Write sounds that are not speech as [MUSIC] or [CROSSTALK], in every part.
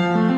Mm-hmm.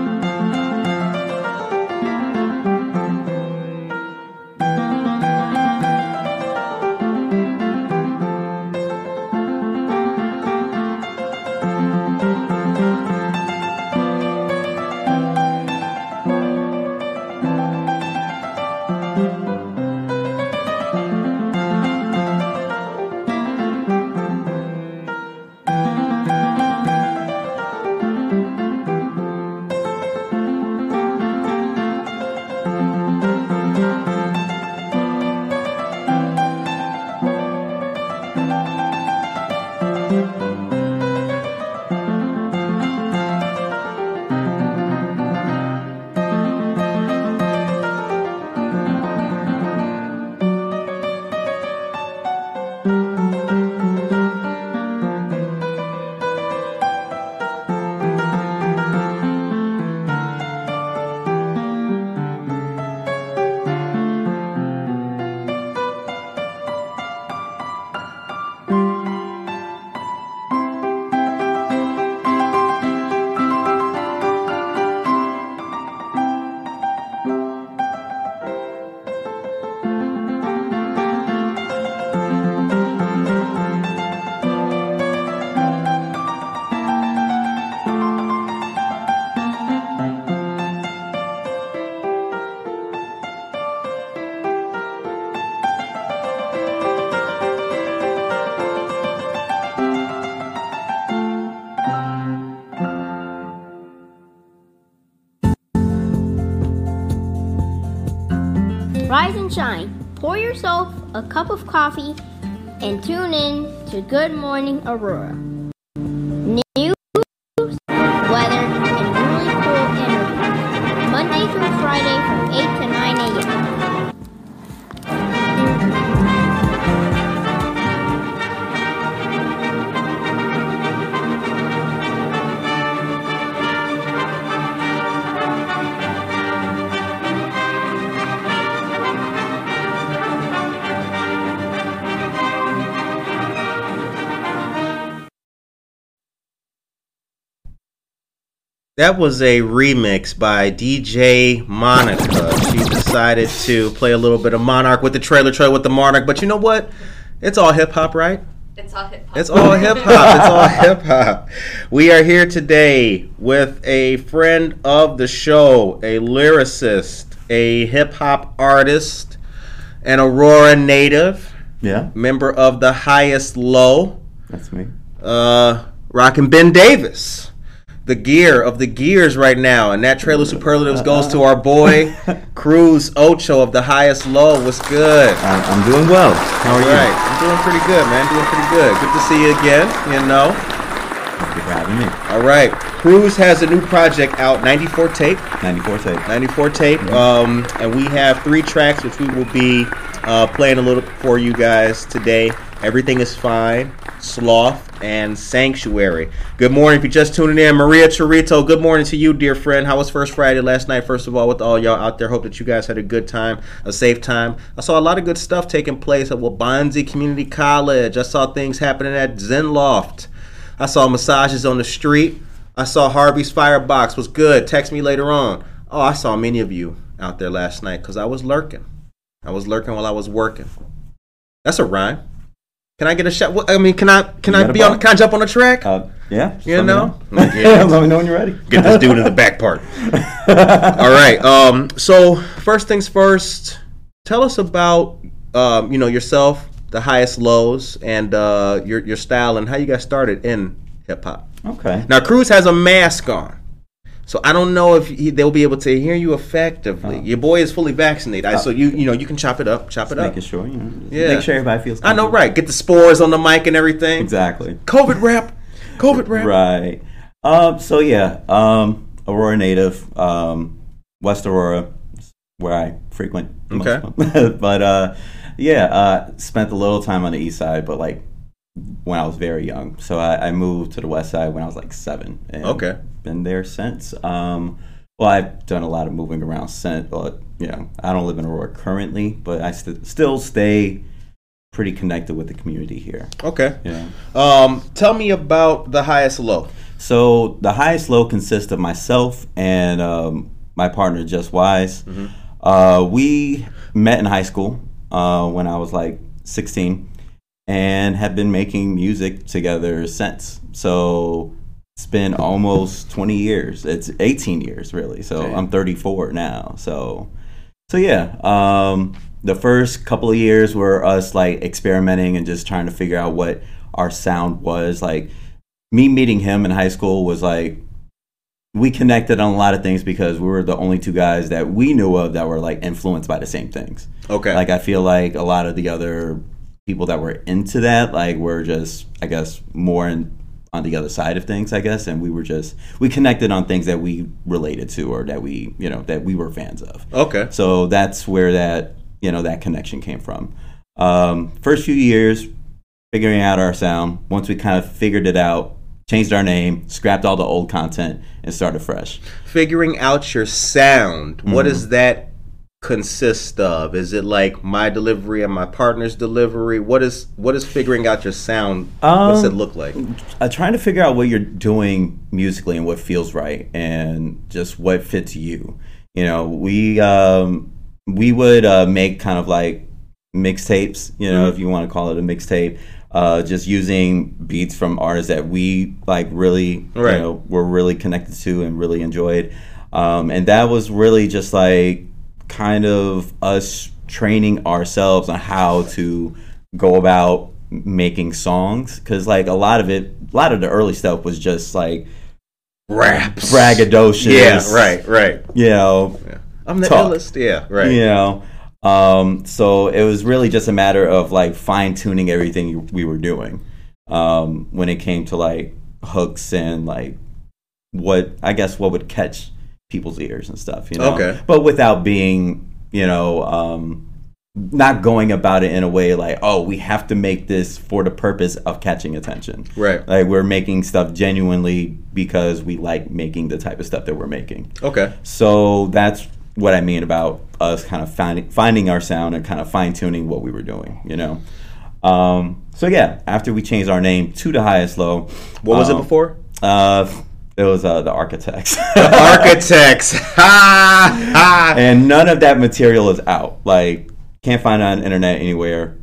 Rise and shine. Pour yourself a cup of coffee and tune in to Good Morning Aurora. That was a remix by DJ Monica. She decided to play a little bit of Monarch with the trailer trail with the Monarch, but you know what? It's all hip hop, right? It's all hip hop. It's all hip hop. It's all [LAUGHS] hip hop. We are here today with a friend of the show, a lyricist, a hip hop artist, an Aurora native, Yeah, member of the Highest Low, that's me. uh, rocking Ben Davis. The gear of the gears right now, and that trailer superlatives goes to our boy [LAUGHS] Cruz Ocho of the highest low. What's good? I'm doing well. How are you? Right, I'm doing pretty good, man. Doing pretty good. Good to see you again. You know. Thank you for having me. All right, Cruz has a new project out, 94 tape. 94 tape. 94 tape. Um, and we have three tracks which we will be uh, playing a little for you guys today. Everything is fine, sloth, and sanctuary. Good morning. If you're just tuning in, Maria Chorito. Good morning to you, dear friend. How was First Friday last night? First of all, with all y'all out there, hope that you guys had a good time, a safe time. I saw a lot of good stuff taking place at Waubonsee Community College. I saw things happening at Zen Loft. I saw massages on the street. I saw Harvey's Firebox was good. Text me later on. Oh, I saw many of you out there last night because I was lurking. I was lurking while I was working. That's a rhyme. Can I get a shot? What- I mean, can I can I a be on? Can I jump on the track? Uh, yeah. You let me know? [LAUGHS] Yeah, let me know when you're ready. Get this dude in the back part. [LAUGHS] All right. Um. So first things first. Tell us about um. You know yourself, the highest lows, and uh your your style and how you got started in hip hop. Okay. Now Cruz has a mask on, so I don't know if he, they'll be able to hear you effectively. Oh. Your boy is fully vaccinated, I- so you you know you can chop it up, chop Just it up. making sure, you know, Yeah. make sure everybody feels. I know, right? Get the spores on the mic and everything. Exactly. COVID rap, COVID rap. Right. Um. So yeah. Um. Aurora native. Um. West Aurora, where I frequent. most Okay. of them. [LAUGHS] but uh, yeah. Uh, spent a little time on the east side, but like when I was very young. So I, I moved to the west side when I was like seven. And Okay. Been there since. Um. Well, I've done a lot of moving around since, but you know, I don't live in Aurora currently, but I st- still stay pretty connected with the community here. Okay. Yeah. Um, tell me about the highest low. So the highest low consists of myself and um, my partner, Just Wise. Uh, we met in high school uh, when I was like 16 and have been making music together since. So it's been almost 20 years. It's 18 years, really. So Damn. I'm 34 now. So, so yeah. Um, the first couple of years were us like experimenting and just trying to figure out what our sound was. Like me meeting him in high school was like we connected on a lot of things because we were the only two guys that we knew of that were like influenced by the same things. Okay. Like I feel like a lot of the other people that were into that like were just I guess more in, on the other side of things I guess and we were just we connected on things that we related to or that we you know that we were fans of. okay. So that's where that you know that connection came from. Um, first few years, figuring out our sound. Once we kind of figured it out, changed our name, scrapped all the old content, and started fresh. Figuring out your sound. Mm-hmm. What does that consist of? Is it like my delivery and my partner's delivery? What is what is figuring out your sound? what does it Um, look like? Uh, trying to figure out what you're doing musically and what feels right, and just what fits you. You know, we um, we would uh, make kind of like mixtapes. You know, if you want to call it a mixtape. Uh, just using beats from artists that we like really Right. you know were really connected to and really enjoyed um, and that was really just like kind of us training ourselves on how to go about making songs because like a lot of it a lot of the early stuff was just like Raps. braggadocious Yeah, right, right. you know I'm the Talk. illest. Yeah, right. you know um, so it was really just a matter of like fine tuning everything we were doing um, when it came to like hooks and like what I guess what would catch people's ears and stuff, you know. Okay. But without being, you know, um, not going about it in a way like, oh, we have to make this for the purpose of catching attention. Right. Like we're making stuff genuinely because we like making the type of stuff that we're making. Okay. So that's what I mean about us kind of finding finding our sound and kind of fine tuning what we were doing, you know. Um, so yeah, after we changed our name to the highest low, What was it um, before? Uh, it was uh, the Architects, [LAUGHS] Architects. [LAUGHS] Ha ha. and none of that material is out. Like, can't find it on the internet anywhere.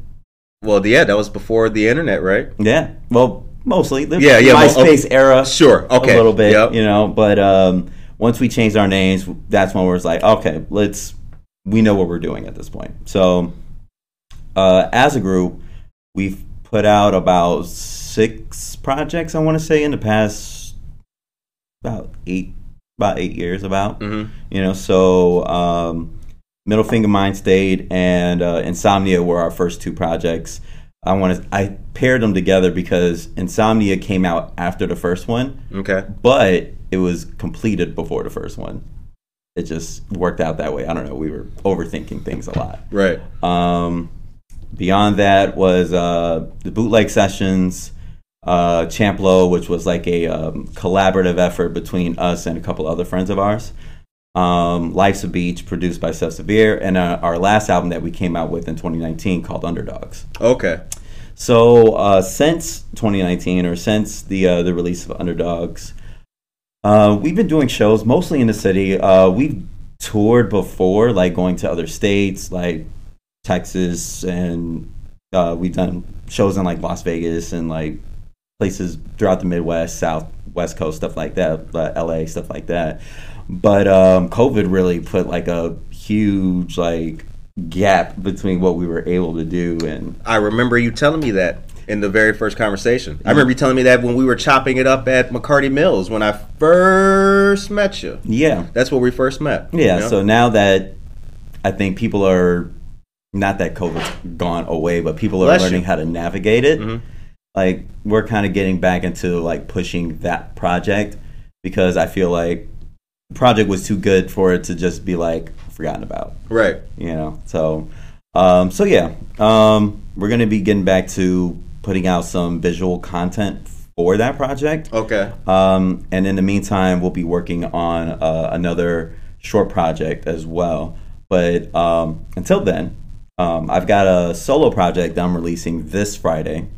Well, yeah, that was before the internet, right? Yeah, well, mostly the Yeah, yeah, well, MySpace era, Sure. Okay. a little bit, Yep. you know. But um, once we changed our names, that's when we was like, okay, let's. We know what we're doing at this point. So, uh, as a group, we've put out about six projects. I want to say in the past about eight, about eight years. About Mhm. you know, so um, Middle Finger Mind State and uh, Insomnia were our first two projects. I want to. I paired them together because Insomnia came out after the first one, Okay. but it was completed before the first one. It just worked out that way. I don't know. We were overthinking things a lot. Right. Um, beyond that was uh, the bootleg sessions, uh, Champlo, which was like a um, collaborative effort between us and a couple other friends of ours. Um, Life's a Beach, produced by Seth Severe, and uh, our last album that we came out with in 2019 called Underdogs. Okay. So uh, since 2019, or since the uh, the release of Underdogs, uh, we've been doing shows mostly in the city. Uh, we've toured before, like going to other states, like Texas, and uh, we've done shows in like Las Vegas and like places throughout the Midwest, South, West Coast, stuff like that, uh, LA, stuff like that. But um, COVID really put like a huge like gap between what we were able to do and I remember you telling me that in the very first conversation. I remember you telling me that when we were chopping it up at McCarty Mills when I first met you. yeah, That's where we first met. Yeah, you know? so now that I think people are not that COVID's gone away, but people are Bless learning you. how to navigate it. Mhm. Like we're kind of getting back into like pushing that project because I feel like the project was too good for it to just be like forgotten about, right. you know. So, um, so yeah, um, we're gonna be getting back to putting out some visual content for that project. Okay. Um, and in the meantime, we'll be working on uh, another short project as well. But um, until then, um, I've got a solo project that I'm releasing this Friday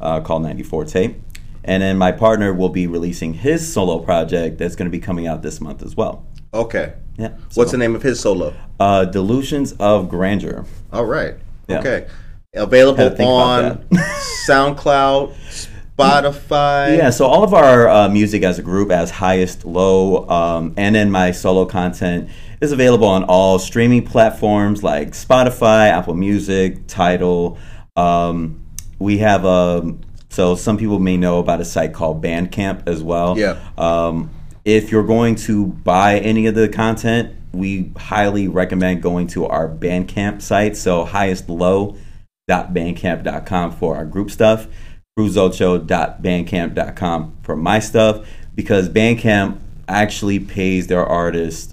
uh, called 94 Tape. And then my partner will be releasing his solo project that's going to be coming out this month as well. Okay. Yeah. What's the name of his solo? Uh, Delusions of Grandeur. All right. Yeah. Okay. Available Had to think on [LAUGHS] SoundCloud, Spotify. Yeah, so all of our uh, music as a group, as highest, low, um, and then my solo content is available on all streaming platforms like Spotify, Apple Music, Tidal. Um, we have a so some people may know about a site called Bandcamp as well. Yeah. Um, if you're going to buy any of the content, we highly recommend going to our Bandcamp site. So highestlow.bandcamp.com for our group stuff, cruzocho.bandcamp.com for my stuff, because Bandcamp actually pays their artists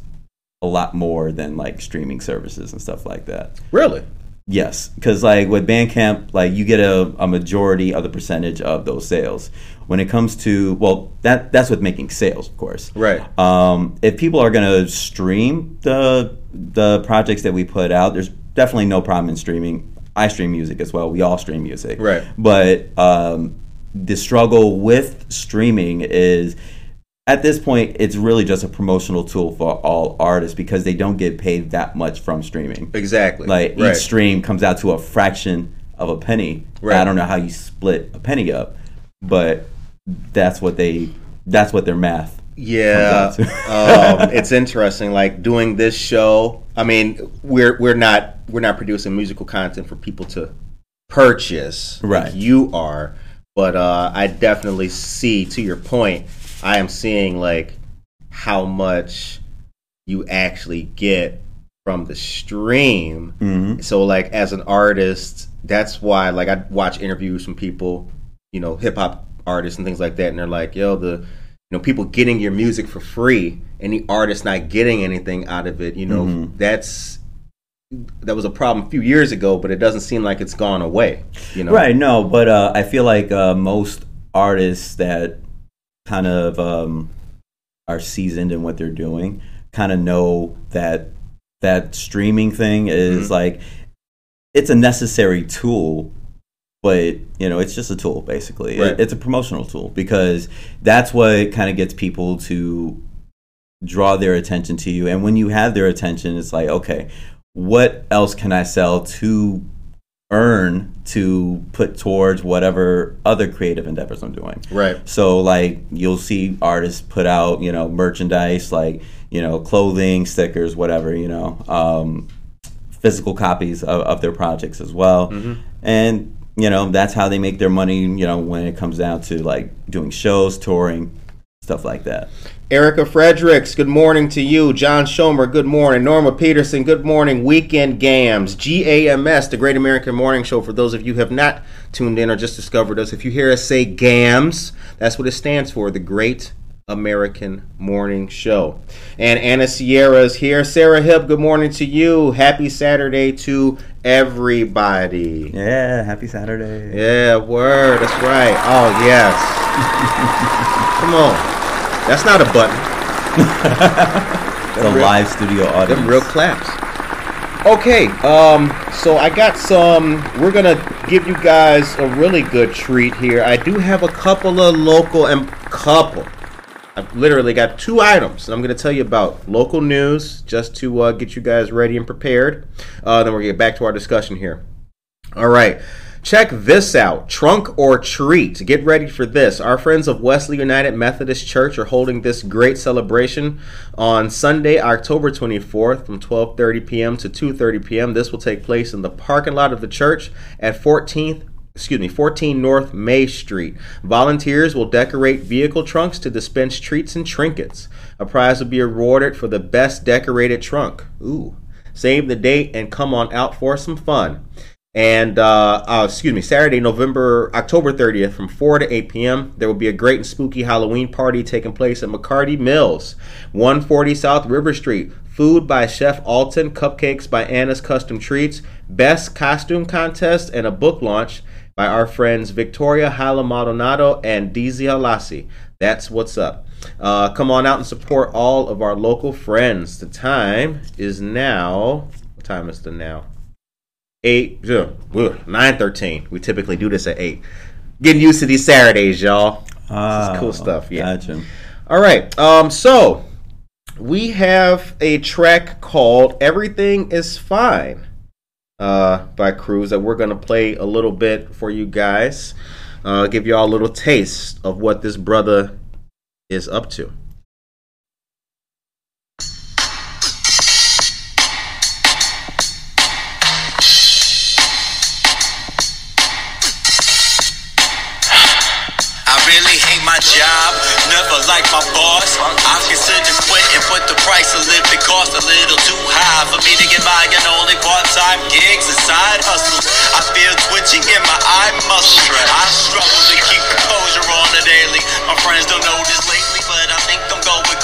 a lot more than like streaming services and stuff like that. Really? Yes, because like with Bandcamp, like you get a, a majority of the percentage of those sales. When it comes to well, that that's with making sales, of course. Right. Um, if people are gonna stream the the projects that we put out, there's definitely no problem in streaming. I stream music as well. We all stream music. Right. But um, the struggle with streaming is at this point it's really just a promotional tool for all artists because they don't get paid that much from streaming. Exactly. Like right. each stream comes out to a fraction of a penny. Right. I don't know how you split a penny up, but that's what they that's what their math. Yeah, um, [LAUGHS] it's interesting. Like doing this show. I mean, we're we're not we're not producing musical content for people to purchase. like Right. you are, but uh, I definitely see. To your point, I am seeing like how much you actually get from the stream. hmm So like as an artist, that's why like I watch interviews from people, you know, hip hop artists and things like that, and they're like, yo, the you know, people getting your music for free and the artist not getting anything out of it, you know, Mhm. that's that was a problem a few years ago, but it doesn't seem like it's gone away. You know, Right, no, but uh, I feel like uh, most artists that kind of um, are seasoned in what they're doing kind of know that that streaming thing is Mhm. like it's a necessary tool but you know it's just a tool basically. It- it's a promotional tool because that's what kind of gets people to draw their attention to you. And when you have their attention it's like okay what else can i sell to earn to put towards whatever other creative endeavors i'm doing Right. so like you'll see artists put out, you know, merchandise like, you know, clothing, stickers, whatever, you know, um, physical copies of, of their projects as well. Mhm. And, you know, that's how they make their money, you know, when it comes down to like doing shows, touring, stuff like that. Erica Fredericks, good morning to you. John Schomer, good morning. Norma Peterson, good morning. Weekend Gams, GAMS, the Great American Morning Show. For those of you who have not tuned in or just discovered us, if you hear us say GAMS, that's what it stands for, the Great American Morning Show. And Anna Sierra is here. Sarah Hip, good morning to you. Happy Saturday to everybody. Yeah, happy Saturday. Yeah, word. That's right. Oh, yes. [LAUGHS] Come on. That's not a button. [LAUGHS] The live studio audience. Them real claps. Okay, um, so I got some. We're gonna give you guys a really good treat here. I do have a couple of local and couple. I've literally got two items, and I'm gonna tell you about local news just to uh, get you guys ready and prepared. Uh, then we're gonna get back to our discussion here. All right. Check this out Trunk or Treat. Get ready for this. Our friends of Wesley United Methodist Church are holding this great celebration on Sunday, October 24th from 12:30 p.m. to 2:30 p.m. This will take place in the parking lot of the church at 14th excuse me, 14 North May Street. Volunteers will decorate vehicle trunks to dispense treats and trinkets. A prize will be awarded for the best decorated trunk. Ooh. Save the date and come on out for some fun. And uh, uh, excuse me, Saturday, November, October 30th, from 4 to 8 p.m., there will be a great and spooky Halloween party taking place at McCarty Mills, 140 South River Street. Food by Chef Alton, cupcakes by Anna's Custom Treats, best costume contest, and a book launch by our friends Victoria Hala Maldonado and DZ Halasi. That's what's up. Uh, come on out and support all of our local friends. The time is now. What time is the now? Eight, nine thirteen. We typically do this at eight. Getting used to these Saturdays, y'all. Ah, cool stuff, yeah. Gotcha. All right. Um. So we have a track called "Everything Is Fine" uh, by Cruz that we're gonna play a little bit for you guys. Uh, give y'all a little taste of what this brother is up to. Like my boss. I consider quitting, but the price of living costs a little too high for me to get by on only part-time gigs and side hustles. I feel twitching in my eye muscles. I struggle to keep composure on the daily. My friends don't notice lately,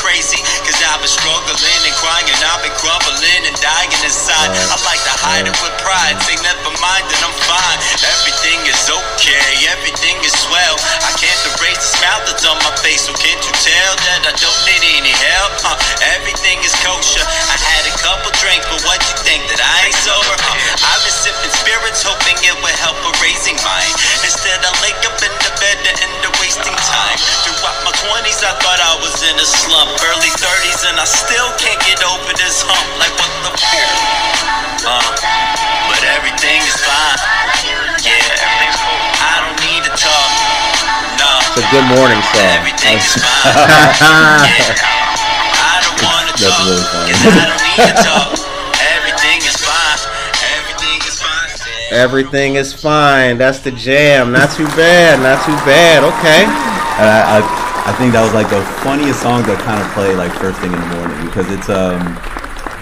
crazy. Cause I've been struggling and crying, I've been crumbling and dying inside. I like to hide it with pride, say never mind that I'm fine. Everything is okay, everything is swell. I can't erase the smile that's on my face, so can't you tell that I don't need any help? Huh? Everything is kosher. I had a couple drinks, but what you think that I ain't sober? Huh? I've been sipping spirits, hoping it would help erasing mine. Instead, I lay up in the bed to end the wasting time. Throughout my 20s, I thought I was in a slump. Early 30s, and I still can't get over this hump. Like, what the fuck? Uh, but everything is fine. Yeah, everything's cool. I don't need to talk. No. It's a good morning song. Everything is fine. [LAUGHS] yeah. I don't wanna That's talk. really. 'cause I don't need to talk. Everything is fine. Everything is fine. Yeah. Everything is fine. That's the jam. Not too bad. Not too bad. Okay. And I, I, think that was like the funniest song to kind of play like first thing in the morning because it's um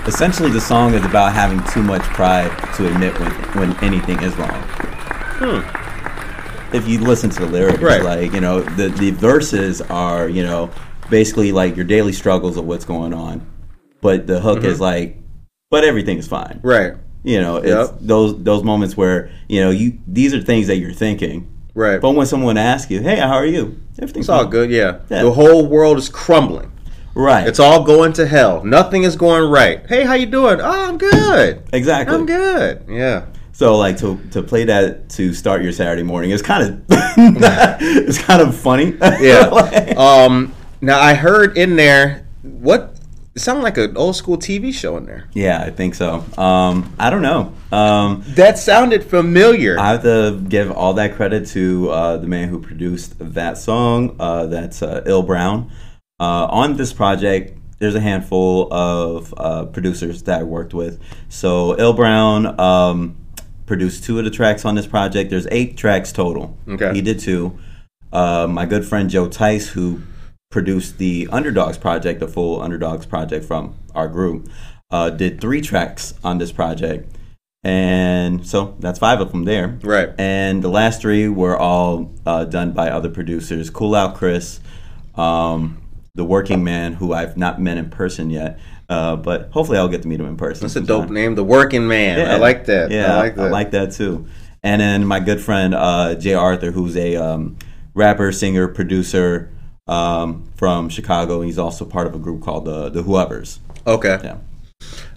essentially the song is about having too much pride to admit when when anything is wrong. Hmm. If you listen to the lyrics, Right. like you know the the verses are you know basically like your daily struggles of what's going on, but the hook is like, but everything is fine. Right. You know, it's Yep. those those moments where you know you these are things that you're thinking, Right. but when someone asks you, "Hey, how are you?" Everything's It's all fine. good. Yeah. Yeah. The whole world is crumbling. Right. It's all going to hell. Nothing is going right. Hey, how you doing? Oh, I'm good. exactly. I'm good. Yeah. So like to to play that to start your Saturday morning is kind of [LAUGHS] it's kind of funny. Yeah. [LAUGHS] Like- um. Now I heard in there what it sounded like an old school TV show in there. yeah, I think so. Um, I don't know. Um, That sounded familiar. I have to give all that credit to uh, the man who produced that song. Uh, that's uh, Il Brown. Uh, on this project, there's a handful of uh, producers that I worked with. So Il Brown um, produced two of the tracks on this project. There's eight tracks total. Okay. He did two. Uh, my good friend Joe Tice, who produced the Underdogs project, the full Underdogs project from our group, uh, did three tracks on this project. And so that's five of them there. Right. And the last three were all uh, done by other producers. Cool Out Chris, um, The Working Man, who I've not met in person yet, uh, but hopefully I'll get to meet him in person. That's a dope name, The Working Man. I like that. Yeah, I like that. I like that too. And then my good friend uh, Jay Arthur, who's a um, rapper, singer, producer um, from Chicago. and He's also part of a group called the the Whoever's. Okay. Yeah.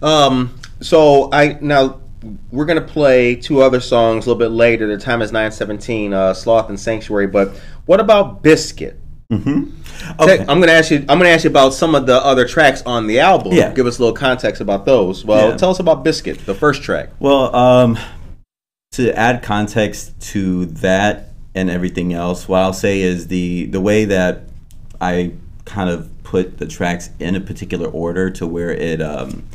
Um. So I now we're gonna play two other songs a little bit later. The time is nine seventeen. Uh, Sloth and Sanctuary. But what about Biscuit? Okay. I'm gonna ask you. I'm gonna ask you about some of the other tracks on the album. Yeah. Give us a little context about those. Well, Yeah. tell us about Biscuit, the first track. Well, um, to add context to that and everything else, what I'll say is the the way that I kind of put the tracks in a particular order to where it um,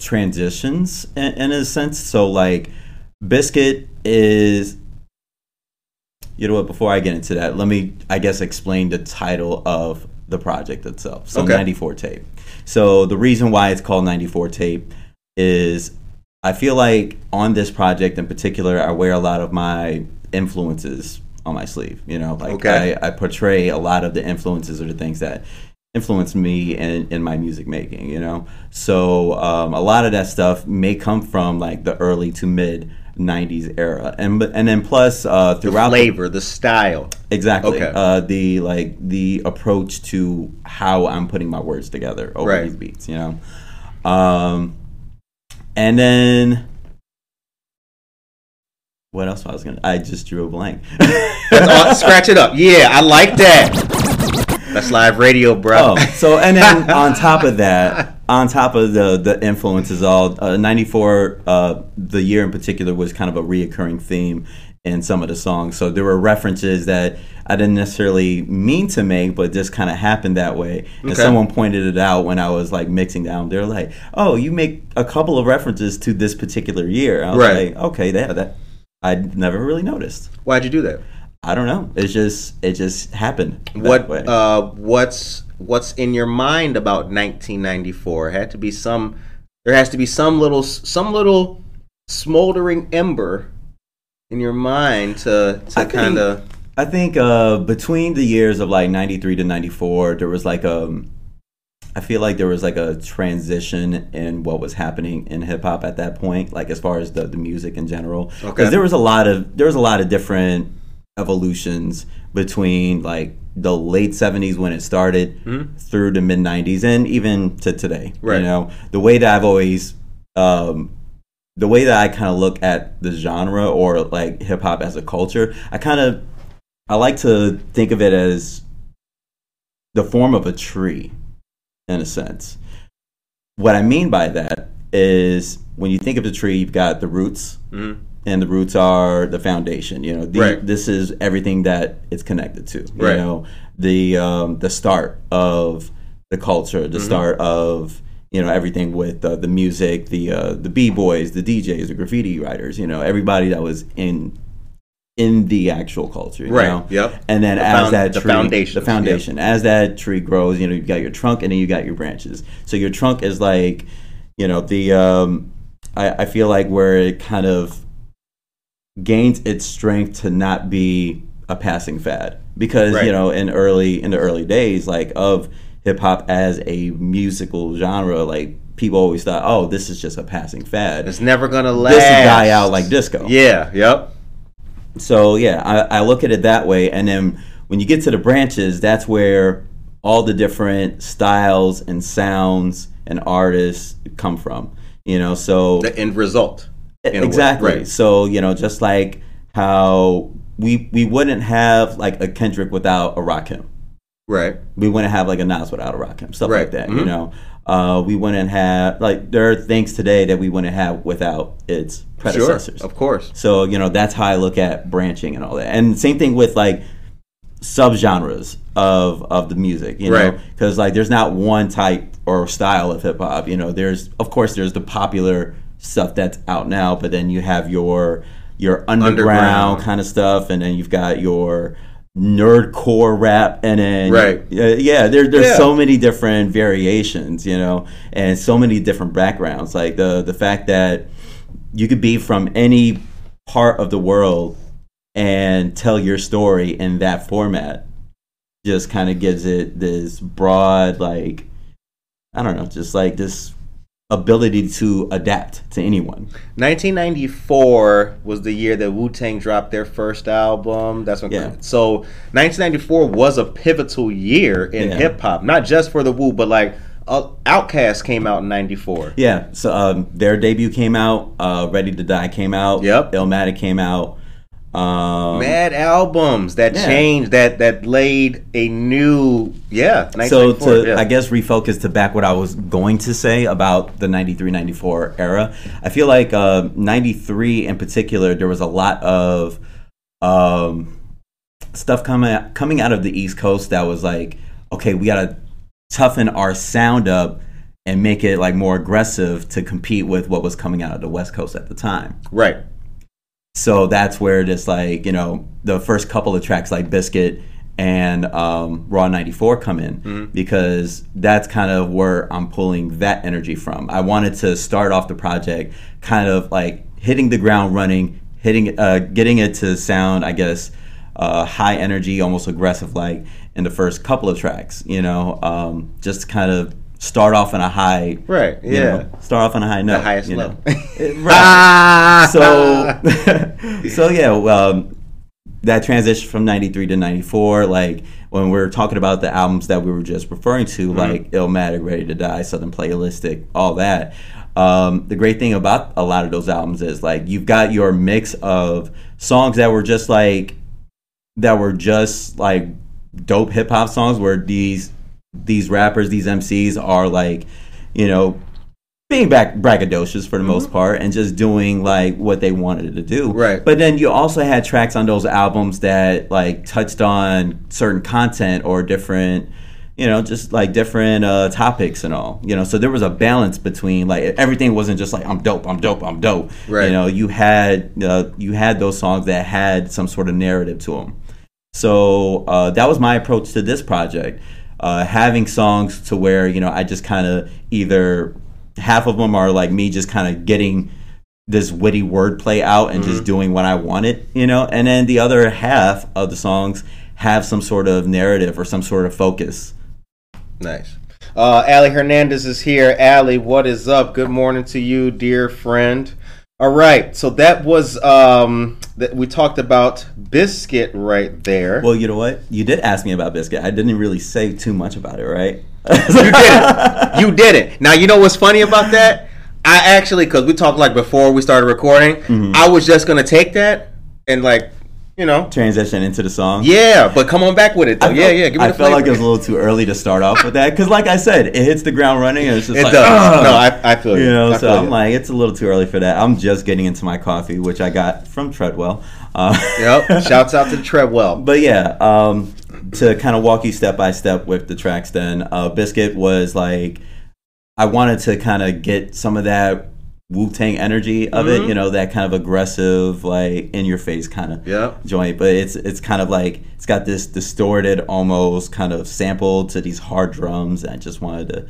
transitions in, in a sense. So, like, Biscuit is. You know what? Before I get into that, let me, I guess, explain the title of the project itself. So, Okay. 94 tape. So, the reason why it's called 94 tape is I feel like on this project in particular, I wear a lot of my influences on my sleeve. You know, like Okay. I, I portray a lot of the influences or the things that influence me in, in my music making. You know, so um, a lot of that stuff may come from like the early to mid. 90s era and and then plus uh throughout the- flavor, the style. Exactly. Okay. Uh, the like the approach to how I'm putting my words together over Right. these beats, you know. Um, and then what else I was gonna? I just drew a blank. All- scratch it up. Yeah, I like that. That's live radio, bro. Oh, so and then [LAUGHS] on top of that, on top of the the influences, all uh, '94, uh, the year in particular was kind of a reoccurring theme in some of the songs. So there were references that I didn't necessarily mean to make, but just kind of happened that way. And Okay. someone pointed it out when I was like mixing down. They're like, "Oh, you make a couple of references to this particular year." I was Right. like, "Okay, yeah, that I never really noticed." Why'd you do that? I don't know. It's just it just happened. What uh what's what's in your mind about 1994? It had to be some there has to be some little some little smoldering ember in your mind to to kind of I think uh, between the years of like '93 to '94, there was like a, I feel like there was like a transition in what was happening in hip hop at that point, like as far as the, the music in general. Because Okay. there was a lot of there was a lot of different evolutions between like the late '70s when it started through the mid '90s and even to today. Right. You know, the way that I've always um, the way that I kind of look at the genre or like hip hop as a culture, I kind of I like to think of it as the form of a tree, in a sense. What I mean by that is when you think of the tree, you've got the roots, Mhm. and the roots are the foundation. You know, the, Right. this is everything that it's connected to. You Right. know, the um, the start of the culture, Mm-hmm. the start of you know everything with uh, the music, the uh, the b boys, the DJs, the graffiti writers. You know, everybody that was in in the actual culture. You Right, Know? yep. And then The as found- that the tree, the foundation, as that tree grows, you know, you've got your trunk and then you got your branches. So your trunk is like, you know, the um, I, I feel like where it kind of gains its strength to not be a passing fad because Right. you know in early in the early days like of hip hop as a musical genre like people always thought oh this is just a passing fad it's never gonna last. this will die out like disco Yeah, yep. So yeah, I, I look at it that way, and then when you get to the branches, that's where all the different styles and sounds and artists come from. You know, so The end result. in a way. exactly. Right. So you know, just like how we we wouldn't have like a Kendrick without a Rakim. Right. We wouldn't have like a Nas without a Rakim, stuff Right. like that. You Mhm. know, uh, we wouldn't have like there are things today that we wouldn't have without its predecessors. Sure. Of course. So you know that's how I look at branching and all that. And same thing with like subgenres of of the music, you know, Right. because like there's not one type or style of hip hop. You know, there's of course there's the popular stuff that's out now, but then you have your your underground, Underground. kind of stuff, and then you've got your nerdcore rap, and then Right. yeah, yeah there, there's Yeah. so many different variations, you know, and so many different backgrounds. Like the the fact that you could be from any part of the world and tell your story in that format just kind of gives it this broad like i don't know just like this ability to adapt to anyone 1994 was the year that Wu Tang dropped their first album. That's when. Yeah. So 1994 was a pivotal year in Yeah. hip hop, not just for the Wu, but like uh, Outkast came out in '94. yeah so um, their debut came out uh, ready to die came out Yep. illmatic came out um, Mad albums that Yeah. changed, that that laid a new, yeah. so to yeah. i guess refocus to back what i was going to say about the 93-94 era i feel like uh, 93 in particular there was a lot of um, stuff coming coming out of the east coast that was like okay we gotta toughen our sound up and make it like more aggressive to compete with what was coming out of the west coast at the time right, so that's where just like you know the first couple of tracks like biscuit and um, raw 94 come in because that's kind of where i'm pulling that energy from. I wanted to start off the project kind of like hitting the ground running hitting uh, getting it to sound i guess uh, high energy almost aggressive like in the first couple of tracks you know um, just kind of start off on a high right, you yeah. know, start off on a high note The highest you level. [LAUGHS] right [LAUGHS] so [LAUGHS] so yeah um, that transition from 93 to 94 like when we're talking about the albums that we were just referring to like illmatic ready to die southern playalistic all that um, the great thing about a lot of those albums is like you've got your mix of songs that were just like that were just like dope hip hop songs where these these rappers, these MCs are like, you know, being back braggadocious for the most part and just doing like what they wanted to do. Right. But then you also had tracks on those albums that like touched on certain content or different you know, just like different uh, topics and all. You know, so there was a balance between like everything wasn't just like I'm dope, I'm dope, I'm dope. Right. You know, you had uh, you had those songs that had some sort of narrative to them. So uh, that was my approach to this project. Uh, having songs to where you know I just kind of either half of them are like me just kind of getting this witty wordplay out and just doing what I wanted, you know, and then the other half of the songs have some sort of narrative or some sort of focus. Nice. Uh, Ali Hernandez is here. Ali, what is up? Good morning to you, dear friend. All right, so that was um that we talked about biscuit right there. Well, you know what? You did ask me about Biscuit. I didn't really say too much about it, right? you did. You did it. Now you know what's funny about that? I actually, because we talked like before we started recording, Mm-hmm. I was just gonna take that and like, you know, Transition into the song. yeah. But come on back with it though. I yeah, yeah. Give me I the felt like it was a little too early to start off with that because, like I said, it hits the ground running and it's just It like, does. "Ugh." No, I, I feel you. you know. I So I'm you. like, it's a little too early for that. I'm just getting into my coffee, which I got from Treadwell. Uh, Yep. [LAUGHS] Shouts out to Treadwell. But yeah, um, to kind of walk you step by step with the tracks, then uh, Biscuit was like, I wanted to kind of get some of that Wu Tang energy of Mm-hmm. it, you know, that kind of aggressive, like in your face kind of Yep. joint. But it's it's kind of like it's got this distorted, almost kind of sample to these hard drums. And I just wanted to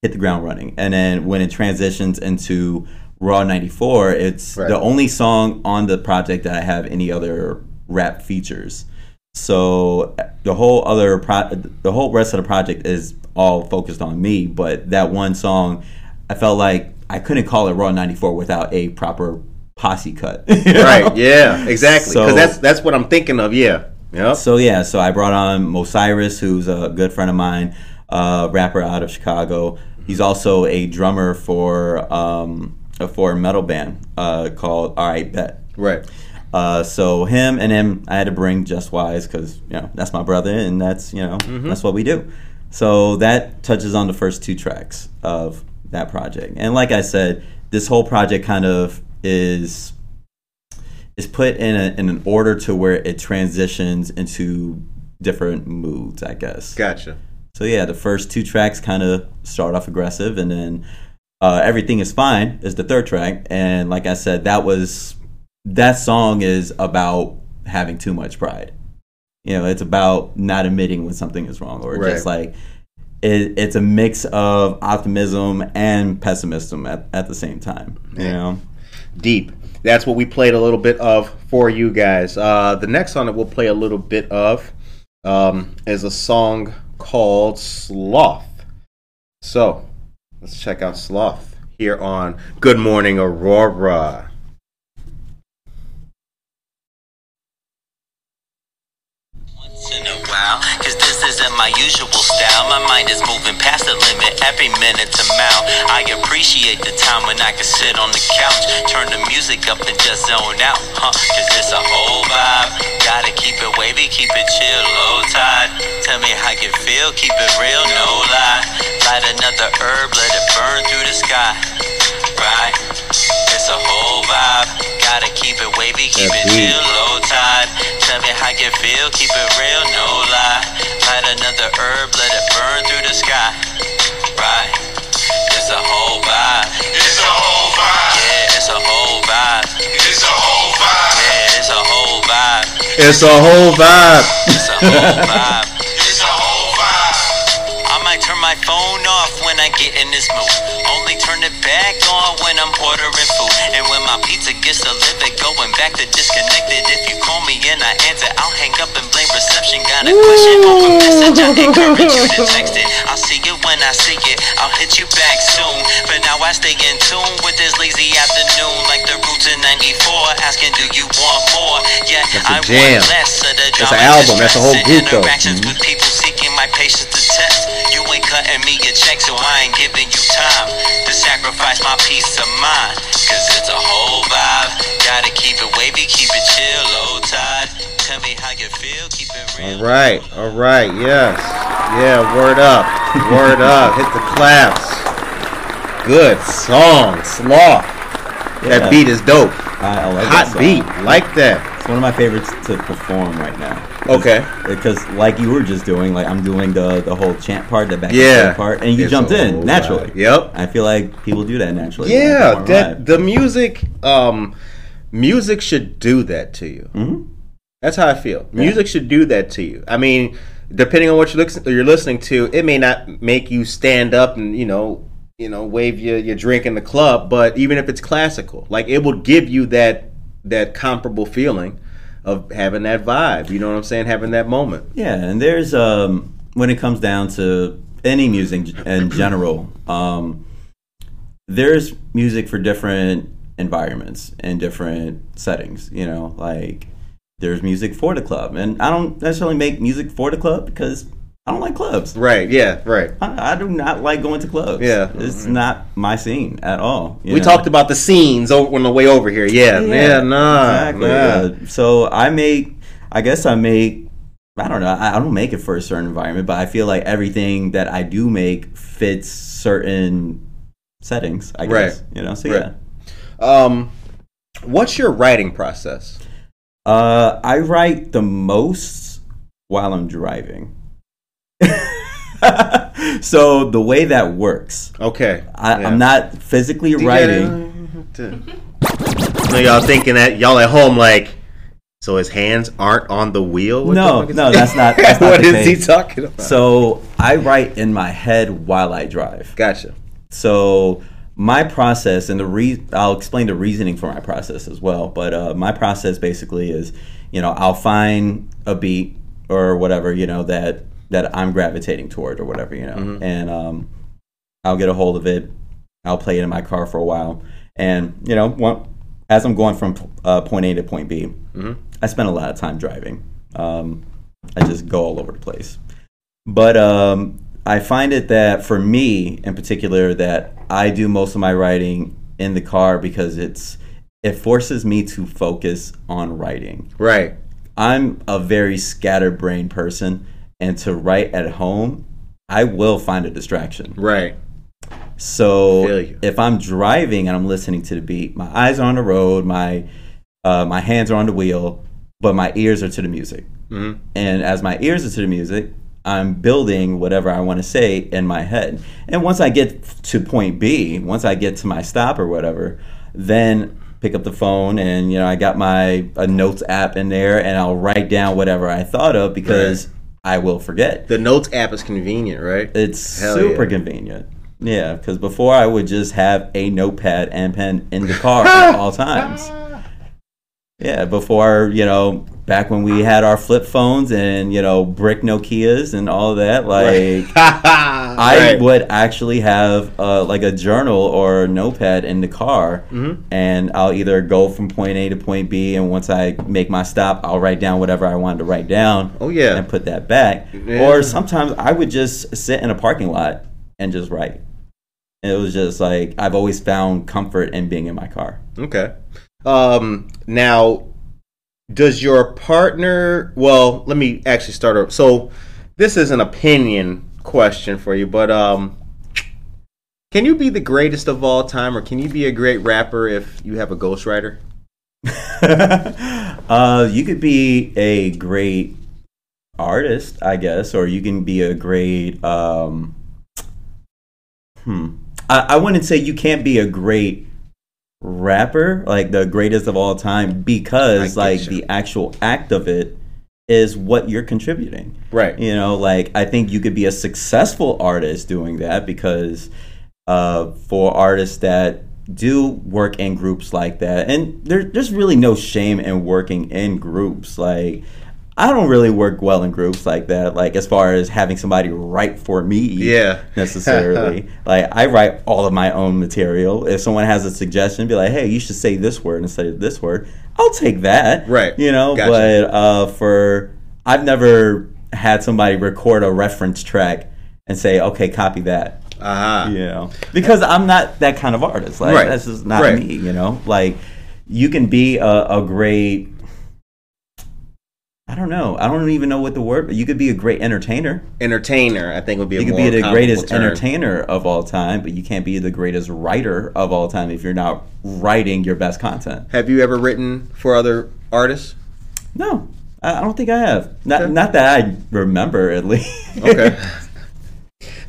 hit the ground running. And then when it transitions into Raw 94, it's Right. the only song on the project that I have any other rap features. So the whole other pro- the whole rest of the project is all focused on me, but that one song I felt like I couldn't call it Raw 94 without a proper posse cut. [LAUGHS] you know? Right. Yeah. Exactly. Because So- that's that's what I'm thinking of. Yeah. Yep. So yeah, so I brought on Mosiris, who's a good friend of mine, uh, rapper out of Chicago. He's also a drummer for um, for a metal band uh, called All Right Bet. Right. Uh, so him and him, I had to bring Just Wise because you know that's my brother, and that's you know that's what we do. So that touches on the first two tracks of that project, and like I said, this whole project kind of is is put in a, in an order to where it transitions into different moods, I guess. Gotcha. So yeah, the first two tracks kind of start off aggressive, and then uh, everything is fine is the third track. And like I said, that was that song is about having too much pride. You know, it's about not admitting when something is wrong, or just like it, it's a mix of optimism and pessimism at, at the same time. You know, Deep. That's what we played a little bit of for you guys. Uh, the next song that we'll play a little bit of um, is a song called Sloth. So let's check out Sloth here on Good Morning Aurora. once in a while Cause this isn't my usual style. My mind is moving past the limit every minute to mile. I appreciate the time when I can sit on the couch Turn the music up and just zone out huh? Cause it's a whole vibe. Gotta keep it wavy, keep it chill, low tide Tell me how you feel, keep it real, no lie. Light another herb, let it burn through the sky Right, it's a whole vibe. Gotta keep it wavy, keep That it chill, low tide Tell me how you feel, keep it real, no lie Light another herb, let it burn through the sky Right, it's a whole vibe It's a whole vibe. Yeah, it's a whole vibe It's a whole vibe. Yeah, it's a whole vibe It's a whole vibe. It's a whole vibe It's a whole vibe. I might turn my phone off when I get in this mood. Back on when I'm ordering food. And when my pizza gets delivered, going back to disconnected. If you call me and I answer, I'll hang up and blame reception. Got a question a message, I encourage you [LAUGHS] to text it. I'll see it when I see it. I'll hit you back soon. But now I stay in tune with this lazy afternoon, like the roots in '94. Asking, do you want more? Yeah, I jam. want less of the That's an album. That's a whole group, though. interactions with mm-hmm. people seeking my patience to test. You ain't cutting me a check, so I ain't giving you time sacrifice my peace of mind. Cause it's a whole vibe. Gotta keep it wavy, keep it chill, low tide. Tell me how you feel, keep it real. All right, all right, yes. Yeah, word up. Word up. Hit the claps. Good song. Sloth. Yeah. That beat is dope. I, I like Hot that song. beat. Like that. It's one of my favorites to perform right now. Okay. Because like you were just doing, like I'm doing the the whole chant part, the back Yeah. part, and you It's jumped in naturally. Yep. I feel like people do that naturally. Yeah, that the music um music should do that to you. Mm-hmm. That's how I feel. Music should do that to you. I mean, depending on what you're, you're listening to, it may not make you stand up and you know, you know, wave your, your drink in the club. But even if it's classical, like it will give you that that comparable feeling of having that vibe. You know what I'm saying? Having that moment. Yeah, and there's um when it comes down to any music in general, um there's music for different environments and different settings, you know, like there's music for the club. And I don't necessarily make music for the club because I don't like clubs. Right. Yeah. Right. I, I do not like going to clubs. Yeah. It's not my scene at all. We know? talked about the scenes over, on the way over here. Yeah. Yeah. nah. exactly. nah. yeah. So I make, I guess I make, I don't know, I, I don't make it for a certain environment, but I feel like everything that I do make fits certain settings. I guess Right. you know. So Right. yeah, Um, what's your writing process? uh, I write the most while I'm driving. [LAUGHS] so the way that works, Okay. I, Yeah. I'm not physically writing. No, y'all thinking that y'all at home like, so his hands aren't on the wheel? What No, the no, that's not- that's [LAUGHS] not What is he talking about? So I write in my head while I drive. gotcha. So my process and the re- I'll explain the reasoning for my process as well. But uh, my process basically is, you know, I'll find a beat or whatever, you know, that that I'm gravitating toward or whatever, you know, and um, I'll get a hold of it. I'll play it in my car for a while, and you know, one, as I'm going from uh, point A to point B, I spend a lot of time driving. Um, I just go all over the place. But um, I find it that for me in particular, that I do most of my writing in the car because it's it forces me to focus on writing. Right. I'm a very scatterbrained person, and to write at home, I will find a distraction. Right. So if I'm driving and I'm listening to the beat, my eyes are on the road, my uh, my hands are on the wheel, but my ears are to the music. Mhm. And as my ears are to the music, I'm building whatever I want to say in my head. And once I get to point B, once I get to my stop or whatever, then pick up the phone and you know I got my a notes app in there and I'll write down whatever I thought of because I will forget. The notes app is convenient, right? It's Hell super yeah. convenient. Yeah, because before I would just have a notepad and pen in the car [LAUGHS] at all times. Yeah, before, you know, back when we had our flip phones and, you know, brick Nokias and all that, like [LAUGHS] I I would actually have uh, like a journal or a notepad in the car, Mm-hmm. and I'll either go from point A to point B, and once I make my stop, I'll write down whatever I wanted to write down. Oh, yeah. and put that back. Yeah. Or sometimes I would just sit in a parking lot and just write. And it was just like I've always found comfort in being in my car. Okay. Um, now, does your partner? Well, let me actually start over. So, this is an opinion question for you, but um, can you be the greatest of all time, or can you be a great rapper if you have a ghostwriter? [LAUGHS] uh, you could be a great artist, I guess, or you can be a great. Um, hmm. I, I wouldn't say you can't be a great rapper, like the greatest of all time, because like you. the actual act of it is what you're contributing. Right. You know, like I think you could be a successful artist doing that because uh, for artists that do work in groups like that, and there, there's really no shame in working in groups. Like I don't really work well in groups like that. Like as far as having somebody write for me, Yeah. [LAUGHS] necessarily. like I write all of my own material. If someone has a suggestion, be like, "Hey, you should say this word instead of this word." I'll take that. Right. You know, Gotcha. but uh, for I've never had somebody record a reference track and say, "Okay, copy that." Ah. you know, because I'm not that kind of artist. Like Right. that's just not Right. me. You know, like you can be a, a great. I don't know. I don't even know what the word. But you could be a great entertainer. Entertainer, I think would be. A You could be the greatest term. entertainer of all time, but you can't be the greatest writer of all time if you're not writing your best content. Have you ever written for other artists? No, I I don't think I have. Not Okay. not that I remember at least. Okay. [LAUGHS]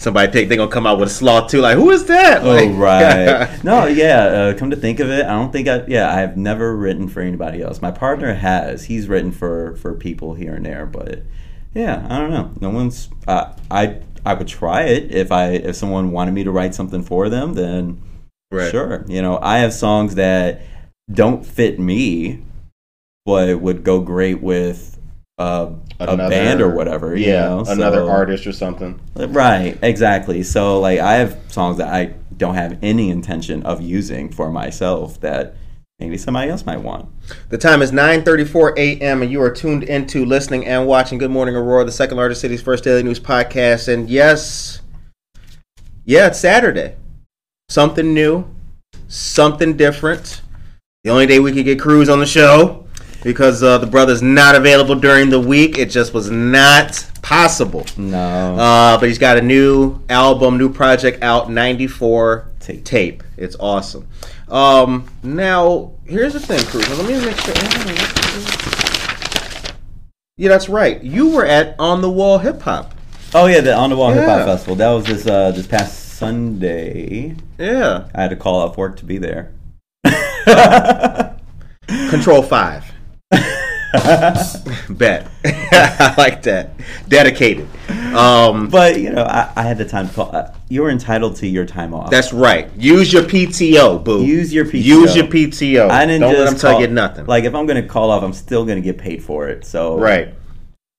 Somebody think they're gonna come out with a sloth too. Like, who is that? Oh Like- right. [LAUGHS] No, yeah. Uh, come to think of it, I don't think I. Yeah, I have never written for anybody else. My partner has. He's written for for people here and there, but yeah, I don't know. No one's. Uh, I I would try it if I if someone wanted me to write something for them. Then Right. sure. You know, I have songs that don't fit me, but would go great with uh, a Another- band or whatever. you Yeah, know, another so- artist or something. Right, exactly. So like I have songs that I don't have any intention of using for myself that maybe somebody else might want. The time is 9:34 a.m. and you are tuned into listening and watching Good Morning Aurora, the second largest city's first daily news podcast. And yes, yeah, it's Saturday. Something new, something different. The only day we could get Cruz on the show because uh, the brother's not available during the week. It just was not possible. No. Uh, but he's got a new album, new project out, 94 Tape. tape. It's awesome. Um, now, here's the thing, Cruz. Let me make sure. Yeah, that's right. You were at On the Wall Hip Hop. oh yeah, the On the Wall Hip Hop Festival. That was this uh this past Sunday. Yeah. I had to call off work to be there. [LAUGHS] Control 5. [LAUGHS] Bet. [LAUGHS] I like that. Dedicated. Um, But you know, I, I had the time to call. Uh, you're entitled to your time off. that's right. Use your PTO, boo. Use your PTO. Use your PTO. I didn't Don't just let them tell call- you nothing. Like if I'm gonna call off, I'm still gonna get paid for it. So right.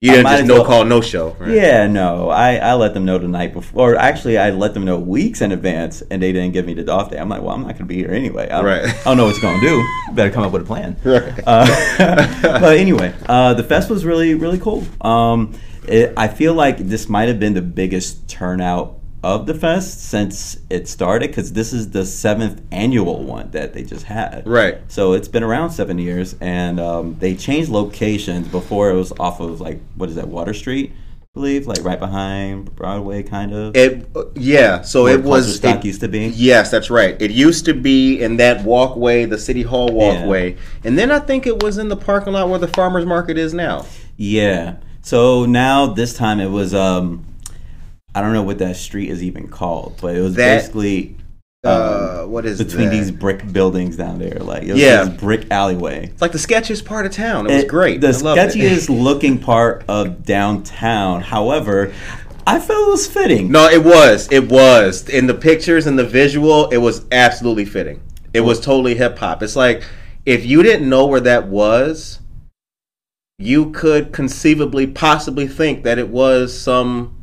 You didn't just no well- call, no show. Right? Yeah, no, I, I let them know the night before. Or actually, I let them know weeks in advance, and they didn't give me the off day. I'm like, well, I'm not going to be here anyway. I don't, Right. I don't know what you're going to do. Better come up with a plan. [LAUGHS] Right. Uh, [LAUGHS] but anyway, uh, the fest was really, really cool. Um, it, I feel like this might have been the biggest turnout of the fest since it started because this is the seventh annual one that they just had. Right. So it's been around seven years, and um, they changed locations. Before it was off of like what is that, Water Street, I believe, like right behind Broadway, kind of. It uh, yeah, so Where it was Stock it- used to be? Yes, that's right. It used to be in that walkway, the city hall walkway, and then I think it was in the parking lot where the farmers market is now. Yeah. So now this time it was um, I don't know what that street is even called, but it was That- basically Uh, um, what is between that? these brick buildings down there, like it was Yeah. this brick alleyway. It's like the sketchiest part of town. It was great. The I sketchiest looking part of downtown, however, I felt it was fitting. No, it was. It was in the pictures and the visual. It was absolutely fitting. It was totally hip hop. It's like if you didn't know where that was, you could conceivably, possibly think that it was some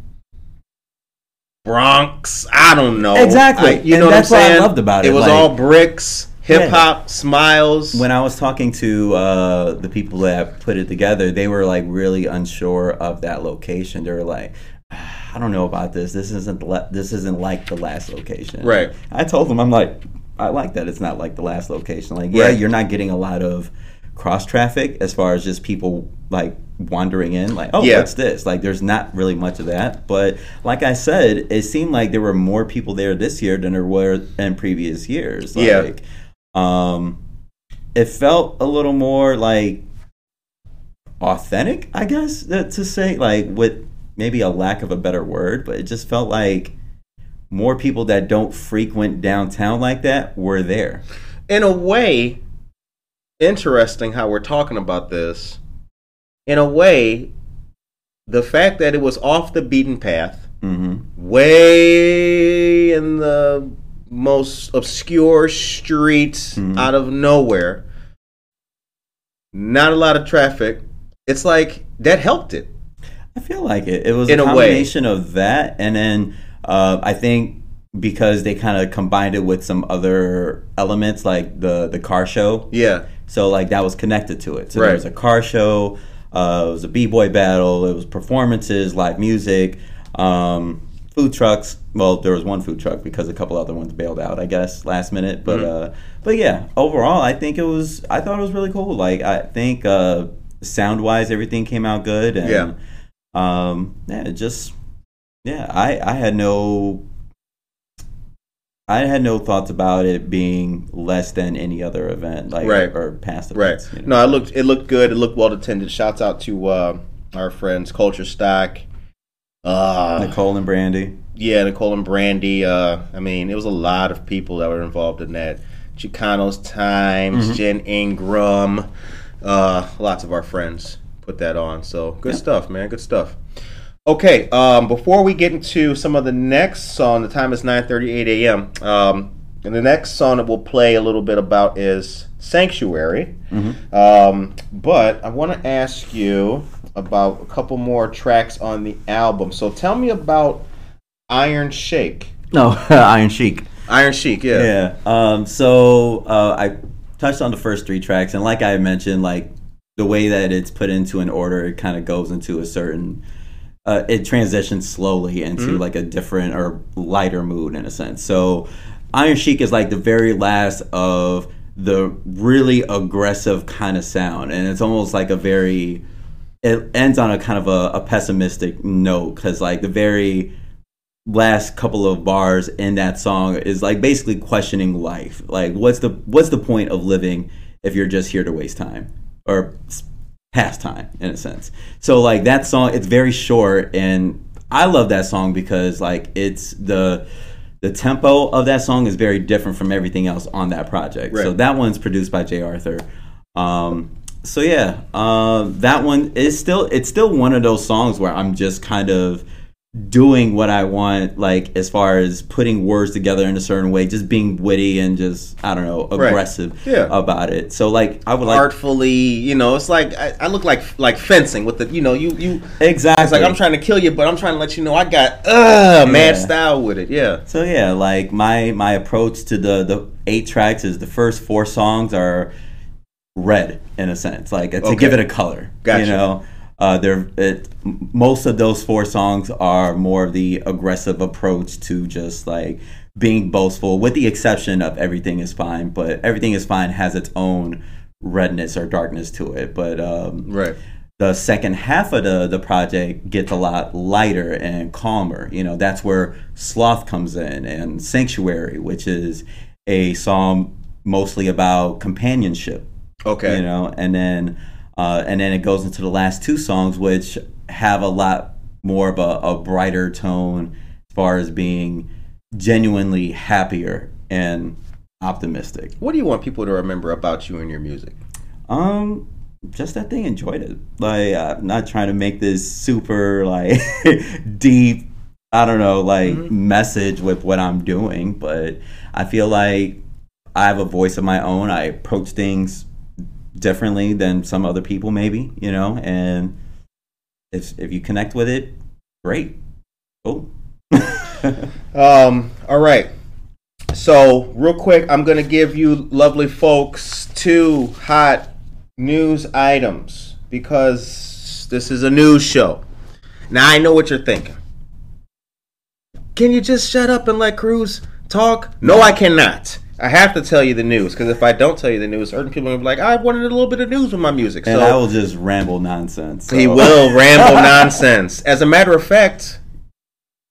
Bronx. I don't know. Exactly. I- you And know that's what what I I'm saying? I loved about it, It was like- all bricks, hip hop, smiles. when I was talking to uh, the people that put it together, they were like really unsure of that location. They were like, "Ah, "I don't know about this. This isn't le- this isn't like the last location." Right. I told them, I'm like, I like that it's not like the last location. Like, yeah, Right. you're not getting a lot of cross traffic as far as just people like wandering in. Like, oh, Yeah. what's this? Like, there's not really much of that. But like I said, it seemed like there were more people there this year than there were in previous years. Yeah. Like, um, it felt a little more like authentic, I guess that, to say, like with maybe a lack of a better word, but it just felt like more people that don't frequent downtown like that were there. in a way, interesting how we're talking about this. In a way, the fact that it was off the beaten path, hmm way in the most obscure streets Mhm. out of nowhere, not a lot of traffic. It's like that helped it. I feel like it. It was In a a combination of that, and then uh, I think because they kind of combined it with some other elements, like the the car show. Yeah. So like that was connected to it. So Right. there was a car show, uh, it was a b boy battle, it was performances, live music. Um, food trucks. Well, there was one food truck because a couple other ones bailed out, I guess, last minute. But Mm-hmm. uh, but yeah, overall, I think it was. I thought it was really cool. Like I think uh, sound wise, everything came out good. And, Yeah. Um. Yeah. Just. Yeah. I I had no. I had no thoughts about it being less than any other event, like Right. or past Right. events. you know. No, it looked it looked good. It looked well attended. Shouts out to uh, our friends Culture Stock. Uh, Nicole and Brandy. yeah, Nicole and Brandy. Uh, I mean, it was a lot of people that were involved in that. Chicanos Times, Mm-hmm. Jen Ingram, uh, lots of our friends put that on. So good Yeah. stuff, man. Good stuff. Okay, um, before we get into some of the next song, the time is 9:38 a.m. Um, and the next song that we'll play a little bit about is "Sanctuary." Um, but I want to ask you about a couple more tracks on the album. So tell me about Iron Shake. No, [LAUGHS] Iron Chic. Iron Sheik, yeah. Yeah. Um, so uh, I touched on the first three tracks, and like I mentioned, like the way that it's put into an order, it kind of goes into a certain. Uh, it transitions slowly into like a different or lighter mood in a sense. So, Iron Sheik is like the very last of the really aggressive kind of sound, and it's almost like a very. It ends on a kind of a, a pessimistic note because like the very last couple of bars in that song is like basically questioning life. Like what's the what's the point of living if you're just here to waste time or s- pass time in a sense. So like that song it's very short and I love that song because like it's the the tempo of that song is very different from everything else on that project. So that one's produced by Jay Arthur. Um, so yeah, uh, that one is still it's still one of those songs where I'm just kind of doing what I want, like as far as putting words together in a certain way, just being witty and just I don't know aggressive Yeah. about it. So like I would like Artfully, you know, it's like I, I look like like fencing with the, you know, you you. exactly. It's like I'm trying to kill you, but I'm trying to let you know I got uh mad Yeah. style with it. Yeah. So yeah, like my my approach to the the eight tracks is the first four songs are red in a sense, like to Okay. give it a color. Gotcha. You know, uh, they're it, most of those four songs are more of the aggressive approach to just like being boastful, with the exception of everything is fine. But everything is fine has its own redness or darkness to it. But um, Right. the second half of the the project gets a lot lighter and calmer. You know, that's where Sloth comes in and Sanctuary, which is a song mostly about companionship. Okay. You know, and then uh, and then it goes into the last two songs, which have a lot more of a, a brighter tone as far as being genuinely happier and optimistic. What do you want people to remember about you and your music? Um, just that they enjoyed it. Like, I'm not trying to make this super like [LAUGHS] deep. I don't know, like message with what I'm doing, but I feel like I have a voice of my own. I approach things differently than some other people, maybe you know. And if if you connect with it, great. Cool. [LAUGHS] Um, all right. So, real quick, I'm to give you lovely folks two hot news items because this is a news show. Now, I know what you're thinking. Can you just shut up and let Cruz talk? No, I cannot. I have to tell you the news because if I don't tell you the news, certain people will be like, I wanted a little bit of news with my music. and so I will just ramble nonsense. he will [LAUGHS] ramble nonsense. As a matter of fact,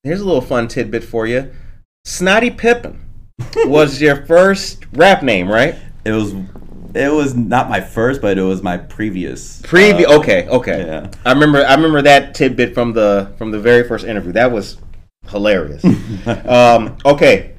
here's a little fun tidbit for you. Snotty Pippin [LAUGHS] was your first rap name, right? It was. It was not my first, but it was my previous. Previ- uh, okay, okay. yeah. I remember I remember that tidbit from the from the very first interview. That was hilarious. [LAUGHS] um, okay.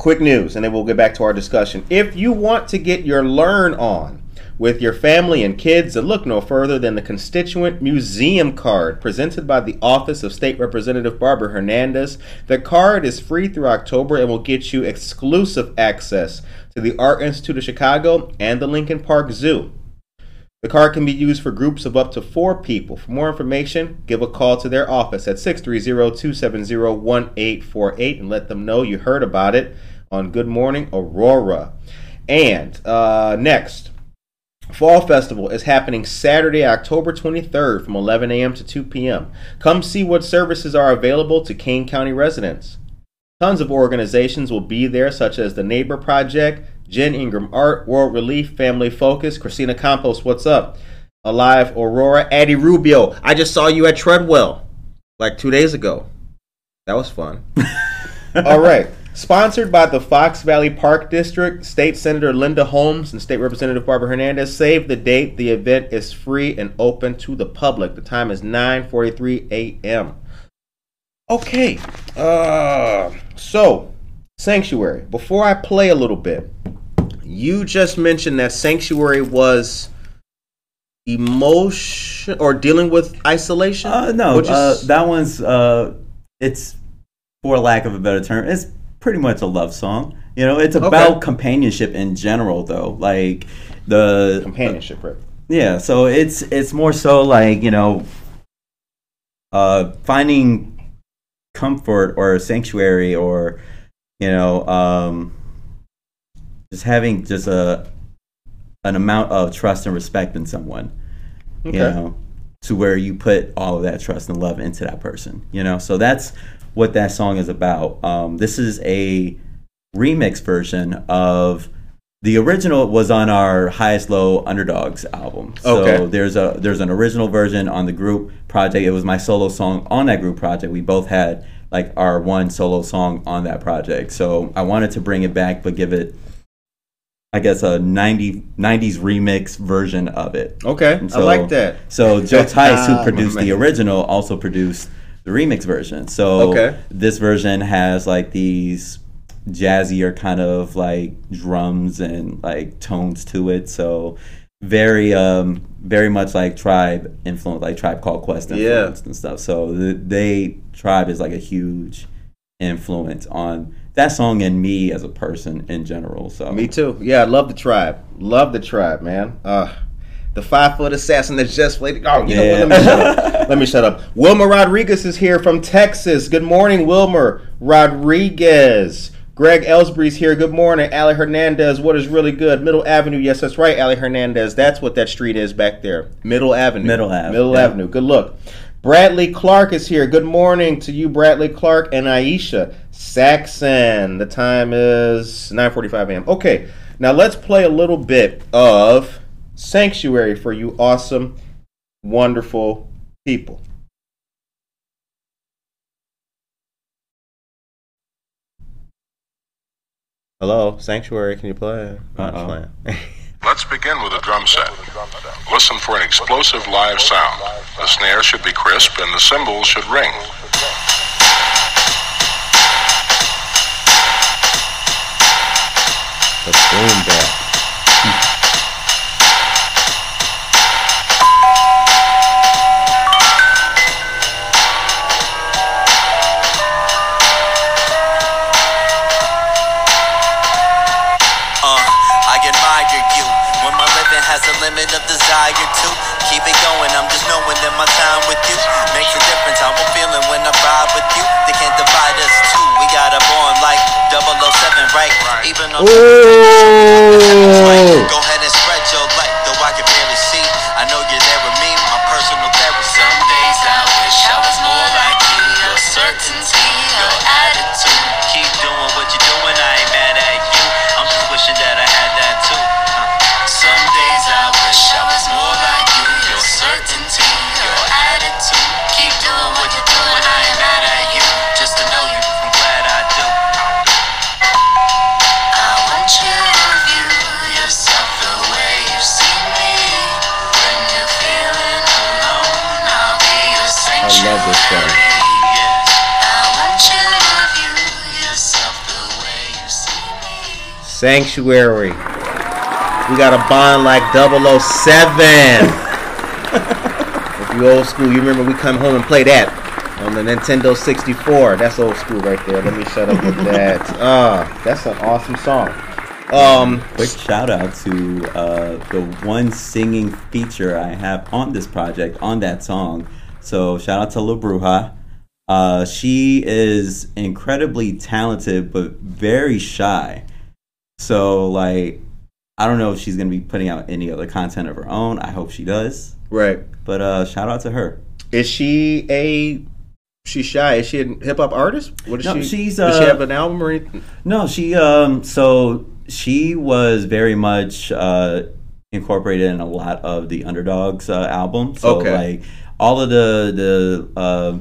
Quick news, and then we'll get back to our discussion. If you want to get your learn on with your family and kids, then look no further than the Constituent Museum card presented by the Office of State Representative Barbara Hernandez. The card is free through October and will get you exclusive access to the Art Institute of Chicago and the Lincoln Park Zoo. The card can be used for groups of up to four people. For more information, give a call to their office at 630-270-1848 and let them know you heard about it on Good Morning Aurora. And uh, next, Fall Festival is happening Saturday, October 23rd from 11 a.m. to 2 p.m. Come see what services are available to Kane County residents. Tons of organizations will be there, such as the Neighbor Project, Jen Ingram Art, World Relief, Family Focus, Christina Campos, what's up? Alive Aurora, Addie Rubio. I just saw you at Treadwell like two days ago. That was fun. [LAUGHS] All right. Sponsored by the Fox Valley Park District, State Senator Linda Holmes and State Representative Barbara Hernandez. Save the date. The event is free and open to the public. The time is 9:43 a.m. Okay. Uh, so, Sanctuary. Before I play a little bit, you just mentioned that Sanctuary was emotion or dealing with isolation. Uh, no, you uh, that one's uh, it's for lack of a better term, it's pretty much a love song. You know, it's about Okay. companionship in general, though. Like the companionship, right? yeah, so it's it's more so like you know, uh, finding comfort or sanctuary or you know, um, just having just a an amount of trust and respect in someone Okay. you know, to where you put all of that trust and love into that person, you know. So that's what that song is about. Um, this is a remix version of the original was on our highest low underdogs album. So Okay. there's a there's an original version on the group project. It was my solo song on that group project. We both had like our one solo song on that project. So I wanted to bring it back but give it I guess a 90, 90s remix version of it. Okay, And I like that. So Joe [LAUGHS] Tice, Ah, who produced the original, also produced the remix version. So Okay. this version has like these jazzier kind of like drums and like tones to it. So very um very much like tribe influence like tribe called quest Yeah. influence and stuff so the, they tribe is like a huge influence on that song and me as a person in general so Me too. Yeah, I love the tribe. Love the tribe, man. Uh, the five foot assassin that just played. Oh, you know what? Let me Yeah. shut up. Let me shut up. Wilmer Rodriguez is here from Texas. Good morning, Wilmer Rodriguez. Greg Ellsbury's here. Good morning. Ali Hernandez. What is really good? Middle Avenue. Yes, that's right, Ali Hernandez. That's what that street is back there. Middle Avenue. Middle Ave, Middle yeah. Avenue. Good look. Bradley Clark is here. Good morning to you, Bradley Clark and Aisha Saxon. The time is 9:45 a.m. Okay, now let's play a little bit of Sanctuary for you, awesome, wonderful people. Hello, Sanctuary. Can you play? Uh-oh. [LAUGHS] Let's begin with a drum set. Listen for an explosive live sound. The snare should be crisp and the cymbals should ring. The boom bap. Uh, I admire you when my living has a limit of desire to keep it going. I'm just knowing that my time with you makes a difference. How I'm feeling when I ride with you. They can't divide us two. We got a bond like 007, right? Even Sanctuary. We got a bond like 007. if you old school, you remember we come home and play that on the Nintendo 64. That's old school right there. Let me shut up with that. Ah, that's an awesome song. Um, quick shout out to uh, the one singing feature I have on this project on that song. So shout out to La Bruja. Uh, she is incredibly talented but very shy. So like I don't know if she's gonna be putting out any other content of her own. I hope she does. Right. But uh, shout out to her. Is she a? She's shy. Is she a hip hop artist? What is No, she? she's, does she uh, have an album or anything? No, she um so she was very much uh incorporated in a lot of the underdogs uh, album. So Okay. like all of the the uh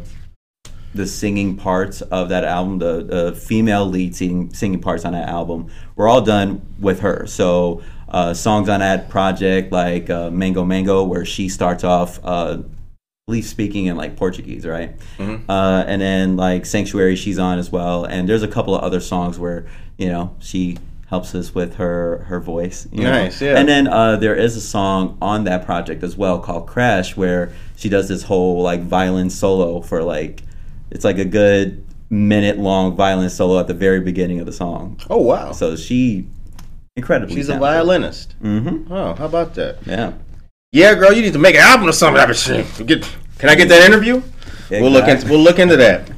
the singing parts of that album, the, the female lead singing, singing parts on that album, were all done with her. So uh, songs on that project like uh, Mango Mango, where she starts off, uh, I believe speaking in like Portuguese, right? Uh, and then like Sanctuary, she's on as well. And there's a couple of other songs where you know she helps us with her her voice. you know? Nice, yeah. And then uh, there is a song on that project as well called Crash, where she does this whole like violin solo for like it's like a good minute long violin solo at the very beginning of the song. Oh wow. So she incredibly. She's a violinist. Mm-hmm. Oh, how about that? Yeah. Yeah, girl, you need to make an album or something. Get, can I get that interview? We'll look into we'll look into that.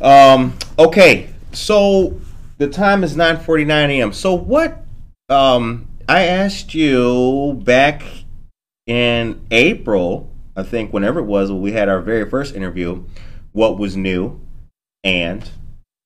Um, okay, so the time is nine forty nine a.m. So what? Um, I asked you back in April, I think, whenever it was, when we had our very first interview, what was new, and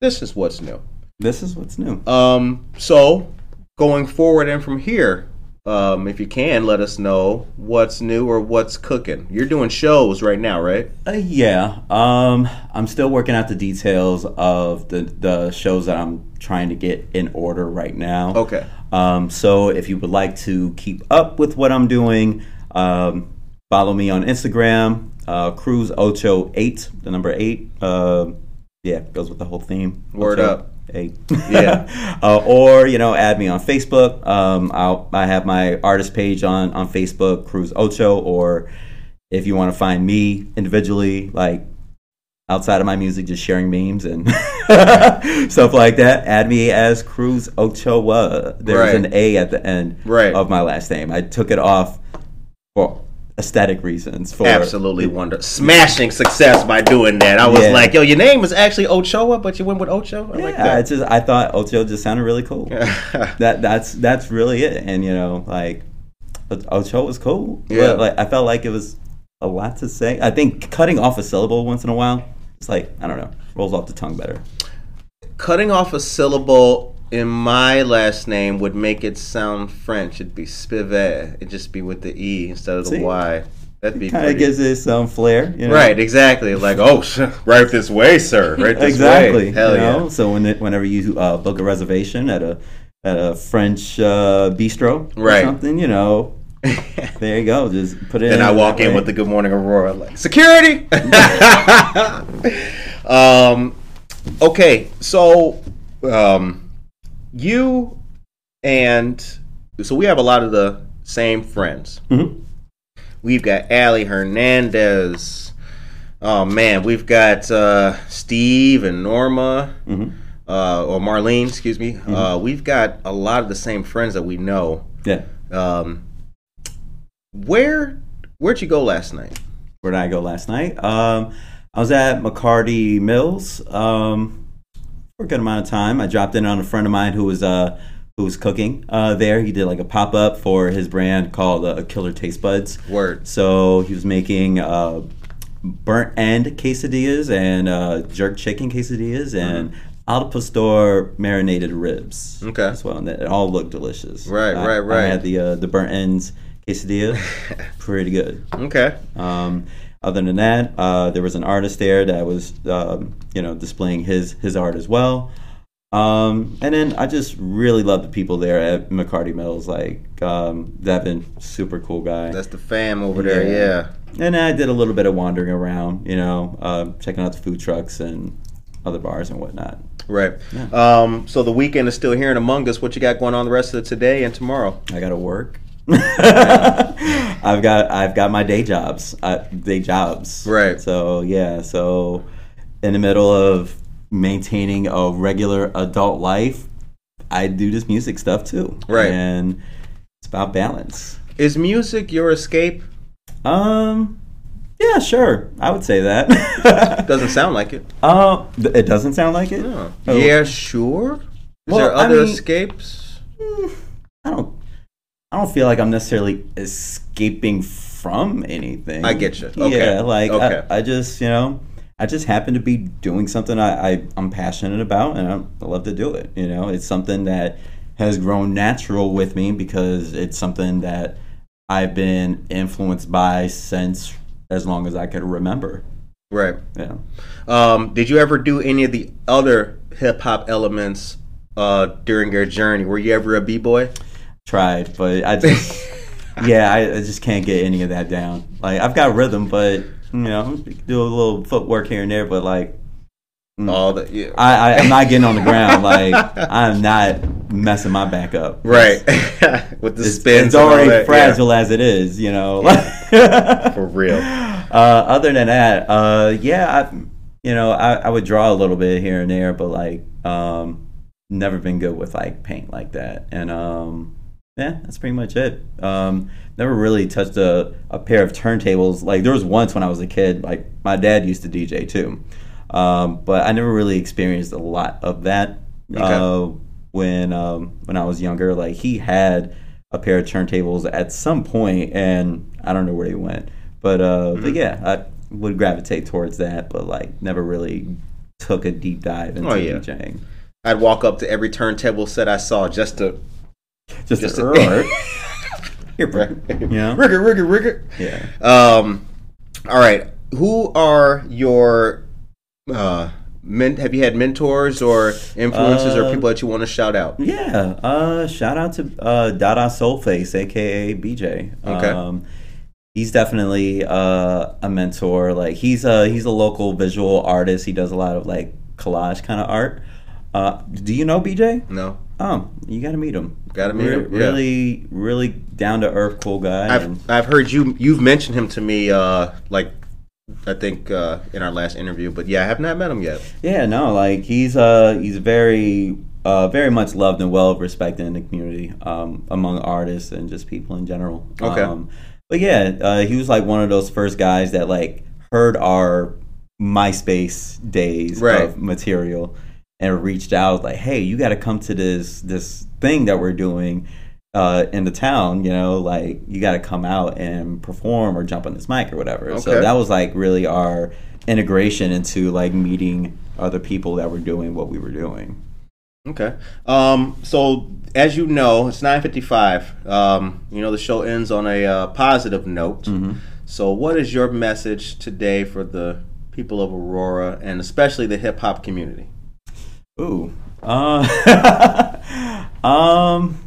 this is what's new. This is what's new. Um, so going forward and from here, um, if you can, let us know what's new or what's cooking. You're doing shows right now, right? Uh, yeah. Um, I'm still working out the details of the the shows that I'm trying to get in order right now. Okay. Um, so if you would like to keep up with what I'm doing, um, follow me on Instagram, uh, Cruz Ocho Eight, the number eight. Uh, yeah, goes with the whole theme. Word Ocho up. Eight. Yeah. [LAUGHS] uh, or you know, add me on Facebook. Um, I'll, I have my artist page on on Facebook, Cruz Ocho. Or if you want to find me individually, like outside of my music, just sharing memes and [LAUGHS] stuff like that. Add me as Cruz Ochoa. There's Right. an A at the end Right. of my last name. I took it off for aesthetic reasons. For Absolutely wonder. Smashing success by doing that. I was Yeah. like, yo, your name is actually Ochoa, but you went with Ocho? I Yeah, like it's just I thought Ocho just sounded really cool. that. [LAUGHS] that that's that's really it. And you know, like Ocho was cool. Yeah. But like I felt like it was a lot to say. I think cutting off a syllable once in a while, it's like I don't know, rolls off the tongue better. Cutting off a syllable in my last name would make it sound French. It'd be Spivet. It'd just be with the E instead of the See? Y. That'd be [LAUGHS] Kind of gives it some flair, you know? Right, exactly. Like, oh, [LAUGHS] right this way, sir. Right this way. exactly. way. Hell you know? yeah. So when it, whenever you uh, book a reservation at a at a French uh, bistro or Right. something, you know, [LAUGHS] there you go. Just put it. Then I walk in way. with the Good Morning Aurora, like security. um, okay, so um, you and so we have a lot of the same friends. Mhm. We've got Ali Hernandez. Oh man, we've got uh, Steve and Norma, Mhm. uh, or Marlene, excuse me. Mm-hmm. Uh, we've got a lot of the same friends that we know. Yeah. Um, where where'd you go last night? Where did I go last night? Um, I was at McCarty Mills um, for a good amount of time. I dropped in on a friend of mine who was uh, who was cooking uh, there. He did like a pop up for his brand called uh, Killer Taste Buds. Word. So he was making uh, burnt end quesadillas and uh, jerk chicken quesadillas and al pastor marinated ribs. Okay. as well, and it all looked delicious. Right, I- right, right. I had the uh, the burnt ends quesadilla, [LAUGHS] pretty good. Okay. Um, other than that, uh, there was an artist there that was, um, you know, displaying his his art as well. Um, and then I just really love the people there at McCarty Mills, like um, Devin, super cool guy. That's the fam over there. Yeah. Yeah. and I did a little bit of wandering around, you know, uh, checking out the food trucks and other bars and whatnot. Right. Um, so the weekend is still here and among us. What you got going on the rest of today and tomorrow? I gotta work. [LAUGHS] I've got I've got my day jobs, uh, day jobs. Right. So yeah, so in the middle of maintaining a regular adult life, I do this music stuff too. Right. And it's about balance. Is music your escape? Um. Yeah, sure. I would say that. [LAUGHS] Doesn't sound like it. Um, th- it doesn't sound like it. No. Oh. Yeah, sure. Is Well, there I other mean- escapes? I don't. I don't feel like I'm necessarily escaping from anything. I get you. Okay. Yeah, like Okay. I, I just you know I just happen to be doing something I, I I'm passionate about and I, I love to do it. You know, it's something that has grown natural with me because it's something that I've been influenced by since as long as I could remember. Right. Yeah. Um, did you ever do any of the other hip hop elements uh, during your journey? Were you ever a b boy? Tried, but I just [LAUGHS] yeah, I, I just can't get any of that down. Like I've got rhythm, but you know, do a little footwork here and there, but like All the yeah. I, I I'm not getting on the ground. [LAUGHS] Like I'm not messing my back up. right [LAUGHS] with the It's, spins. it's and all already that, yeah. fragile as it is, you know. for real. uh, other than that, uh, yeah, I, you know, I, I would draw a little bit here and there, but like, um, never been good with like paint like that. And um, yeah, that's pretty much it. Um, never really touched a, a pair of turntables. Like there was once when I was a kid, like my dad used to DJ too, um, but I never really experienced a lot of that. Uh, when um, when I was younger, like he had a pair of turntables at some point, and I don't know where they went. But uh, but yeah, I would gravitate towards that, but like never really took a deep dive into Oh, yeah. DJing. I'd walk up to every turntable set I saw just to Just, Just to- here, bro. you rigger, rigger, rigger. Yeah. Um, all right. Who are your uh, men? Have you had mentors or influences or Uh, people that you want to shout out? Yeah. Uh, shout out to uh, Dada Soulface, aka BJ. Okay. Um, he's definitely uh, a mentor. Like he's a he's a local visual artist. He does a lot of like collage kind of art. Uh, do you know BJ? No, Oh, you got to meet him. Gotta meet Re- him, yeah. Really, really down to earth, cool guy. I've I've heard you you've mentioned him to me. Uh, like I think uh, in our last interview, but yeah, I have not met him yet. Yeah, no, like he's uh he's very uh very much loved and well respected in the community um among artists and just people in general. Okay. Um, but yeah, uh, he was like one of those first guys that like heard our MySpace days Right. of material and reached out like, "Hey, you got to come to this this thing that we're doing." Uh, in the town, you know, like you got to come out and perform or jump on this mic or whatever. So that was like really our integration into like meeting other people that were doing what we were doing. Okay. Um, so as you know, it's nine fifty-five. Um, you know the show ends on a uh, positive note. So, what is your message today for the people of Aurora and especially the hip hop community? Ooh. Uh, [LAUGHS] um,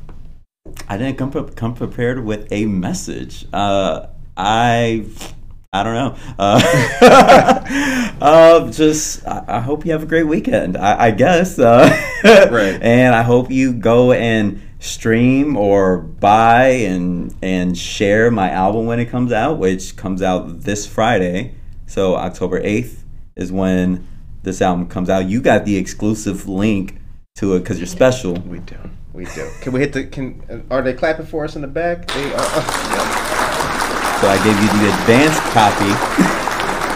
I didn't come pre- come prepared with a message. Uh, I I don't know. Uh, [LAUGHS] uh, just I, I hope you have a great weekend. I, I guess. Uh, [LAUGHS] Right. And I hope you go and stream or buy and and share my album when it comes out, which comes out this Friday. So October eighth is when this album comes out. You got the exclusive link to it because you're special. We do. We do. Can we hit the? Can are they clapping for us in the back? They are. uh, So I gave you the advanced copy. [LAUGHS]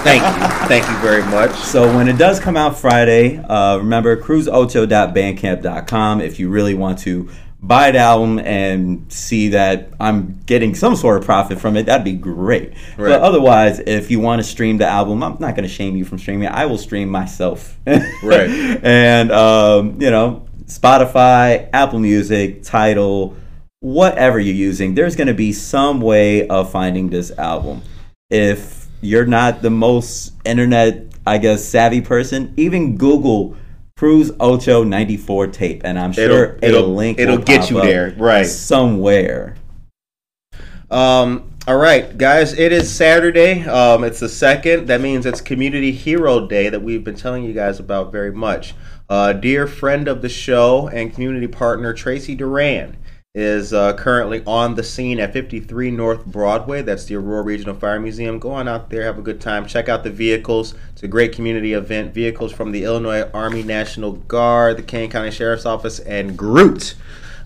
Thank you. Thank you very much. So when it does come out Friday, uh, remember cruzocho.bandcamp.com if you really want to buy the album and see that I'm getting some sort of profit from it, that'd be great. Right. But otherwise, if you want to stream the album, I'm not going to shame you from streaming. I will stream myself. [LAUGHS] Right. and um, you know, Spotify, Apple Music, Tidal, whatever you're using, there's going to be some way of finding this album. If you're not the most internet, I guess, savvy person, even Google Cruz Ocho 94 tape, and I'm sure It'll- it'll- a link it'll get you there, right. Somewhere. Um, all right, guys, it is Saturday. Um, it's the second. That means it's Community Hero Day that we've been telling you guys about very much. Uh, dear friend of the show and community partner Tracy Duran is uh, currently on the scene at 53 North Broadway. That's the Aurora Regional Fire Museum. Go on out there, have a good time. Check out the vehicles. It's a great community event. Vehicles from the Illinois Army National Guard, the Kane County Sheriff's Office, and Groot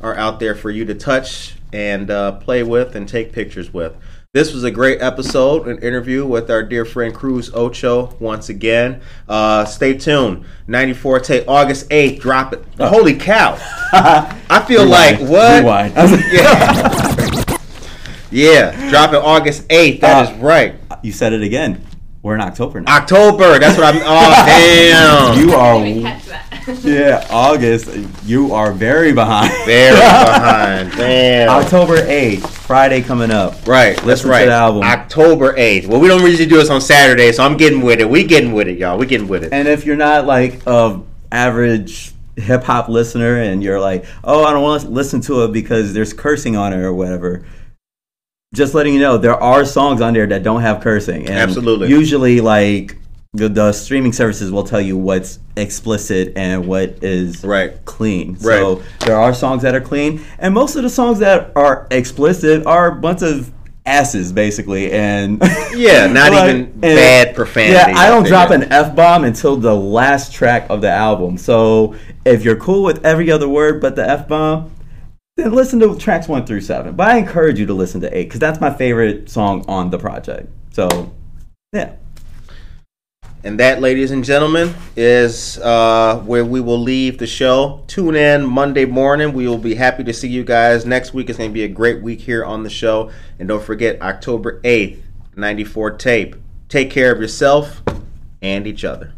are out there for you to touch and uh, play with and take pictures with. This was a great episode, an interview with our dear friend Cruz Ocho once again. Uh, stay tuned. 94 take August 8th, drop it. Holy cow. [LAUGHS] I feel like, what? Rewind. [LAUGHS] Yeah. [LAUGHS] Yeah, dropping August 8th. That Uh, is right. You said it again. We're in October now. October. That's what I'm. Oh, [LAUGHS] damn. You are didn't even catch that. [LAUGHS] yeah, August. You are very behind. Very [LAUGHS] behind. Damn. October 8th, Friday coming up. Right, Let's write right. the album. October 8th. Well, we don't usually do this on Saturday, so I'm getting with it. We getting with it, y'all. We getting with it. And if you're not like a average hip hop listener and you're like, oh, I don't want to listen to it because there's cursing on it or whatever, just letting you know there are songs on there that don't have cursing. And Absolutely. Usually, like the, the streaming services will tell you what's explicit and what is Right. clean. Right. So there are songs that are clean, and most of the songs that are explicit are a bunch of asses basically and [LAUGHS] Yeah, not [LAUGHS] Like, even bad profanity. yeah i don't there. drop an f-bomb until the last track of the album so if you're cool with every other word but the f-bomb then listen to tracks one through seven but i encourage you to listen to eight because that's my favorite song on the project so yeah And that, ladies and gentlemen, is uh, where we will leave the show. Tune in Monday morning. We will be happy to see you guys. Next week It's going to be a great week here on the show. And don't forget, October 8th, 94 tape. Take care of yourself and each other.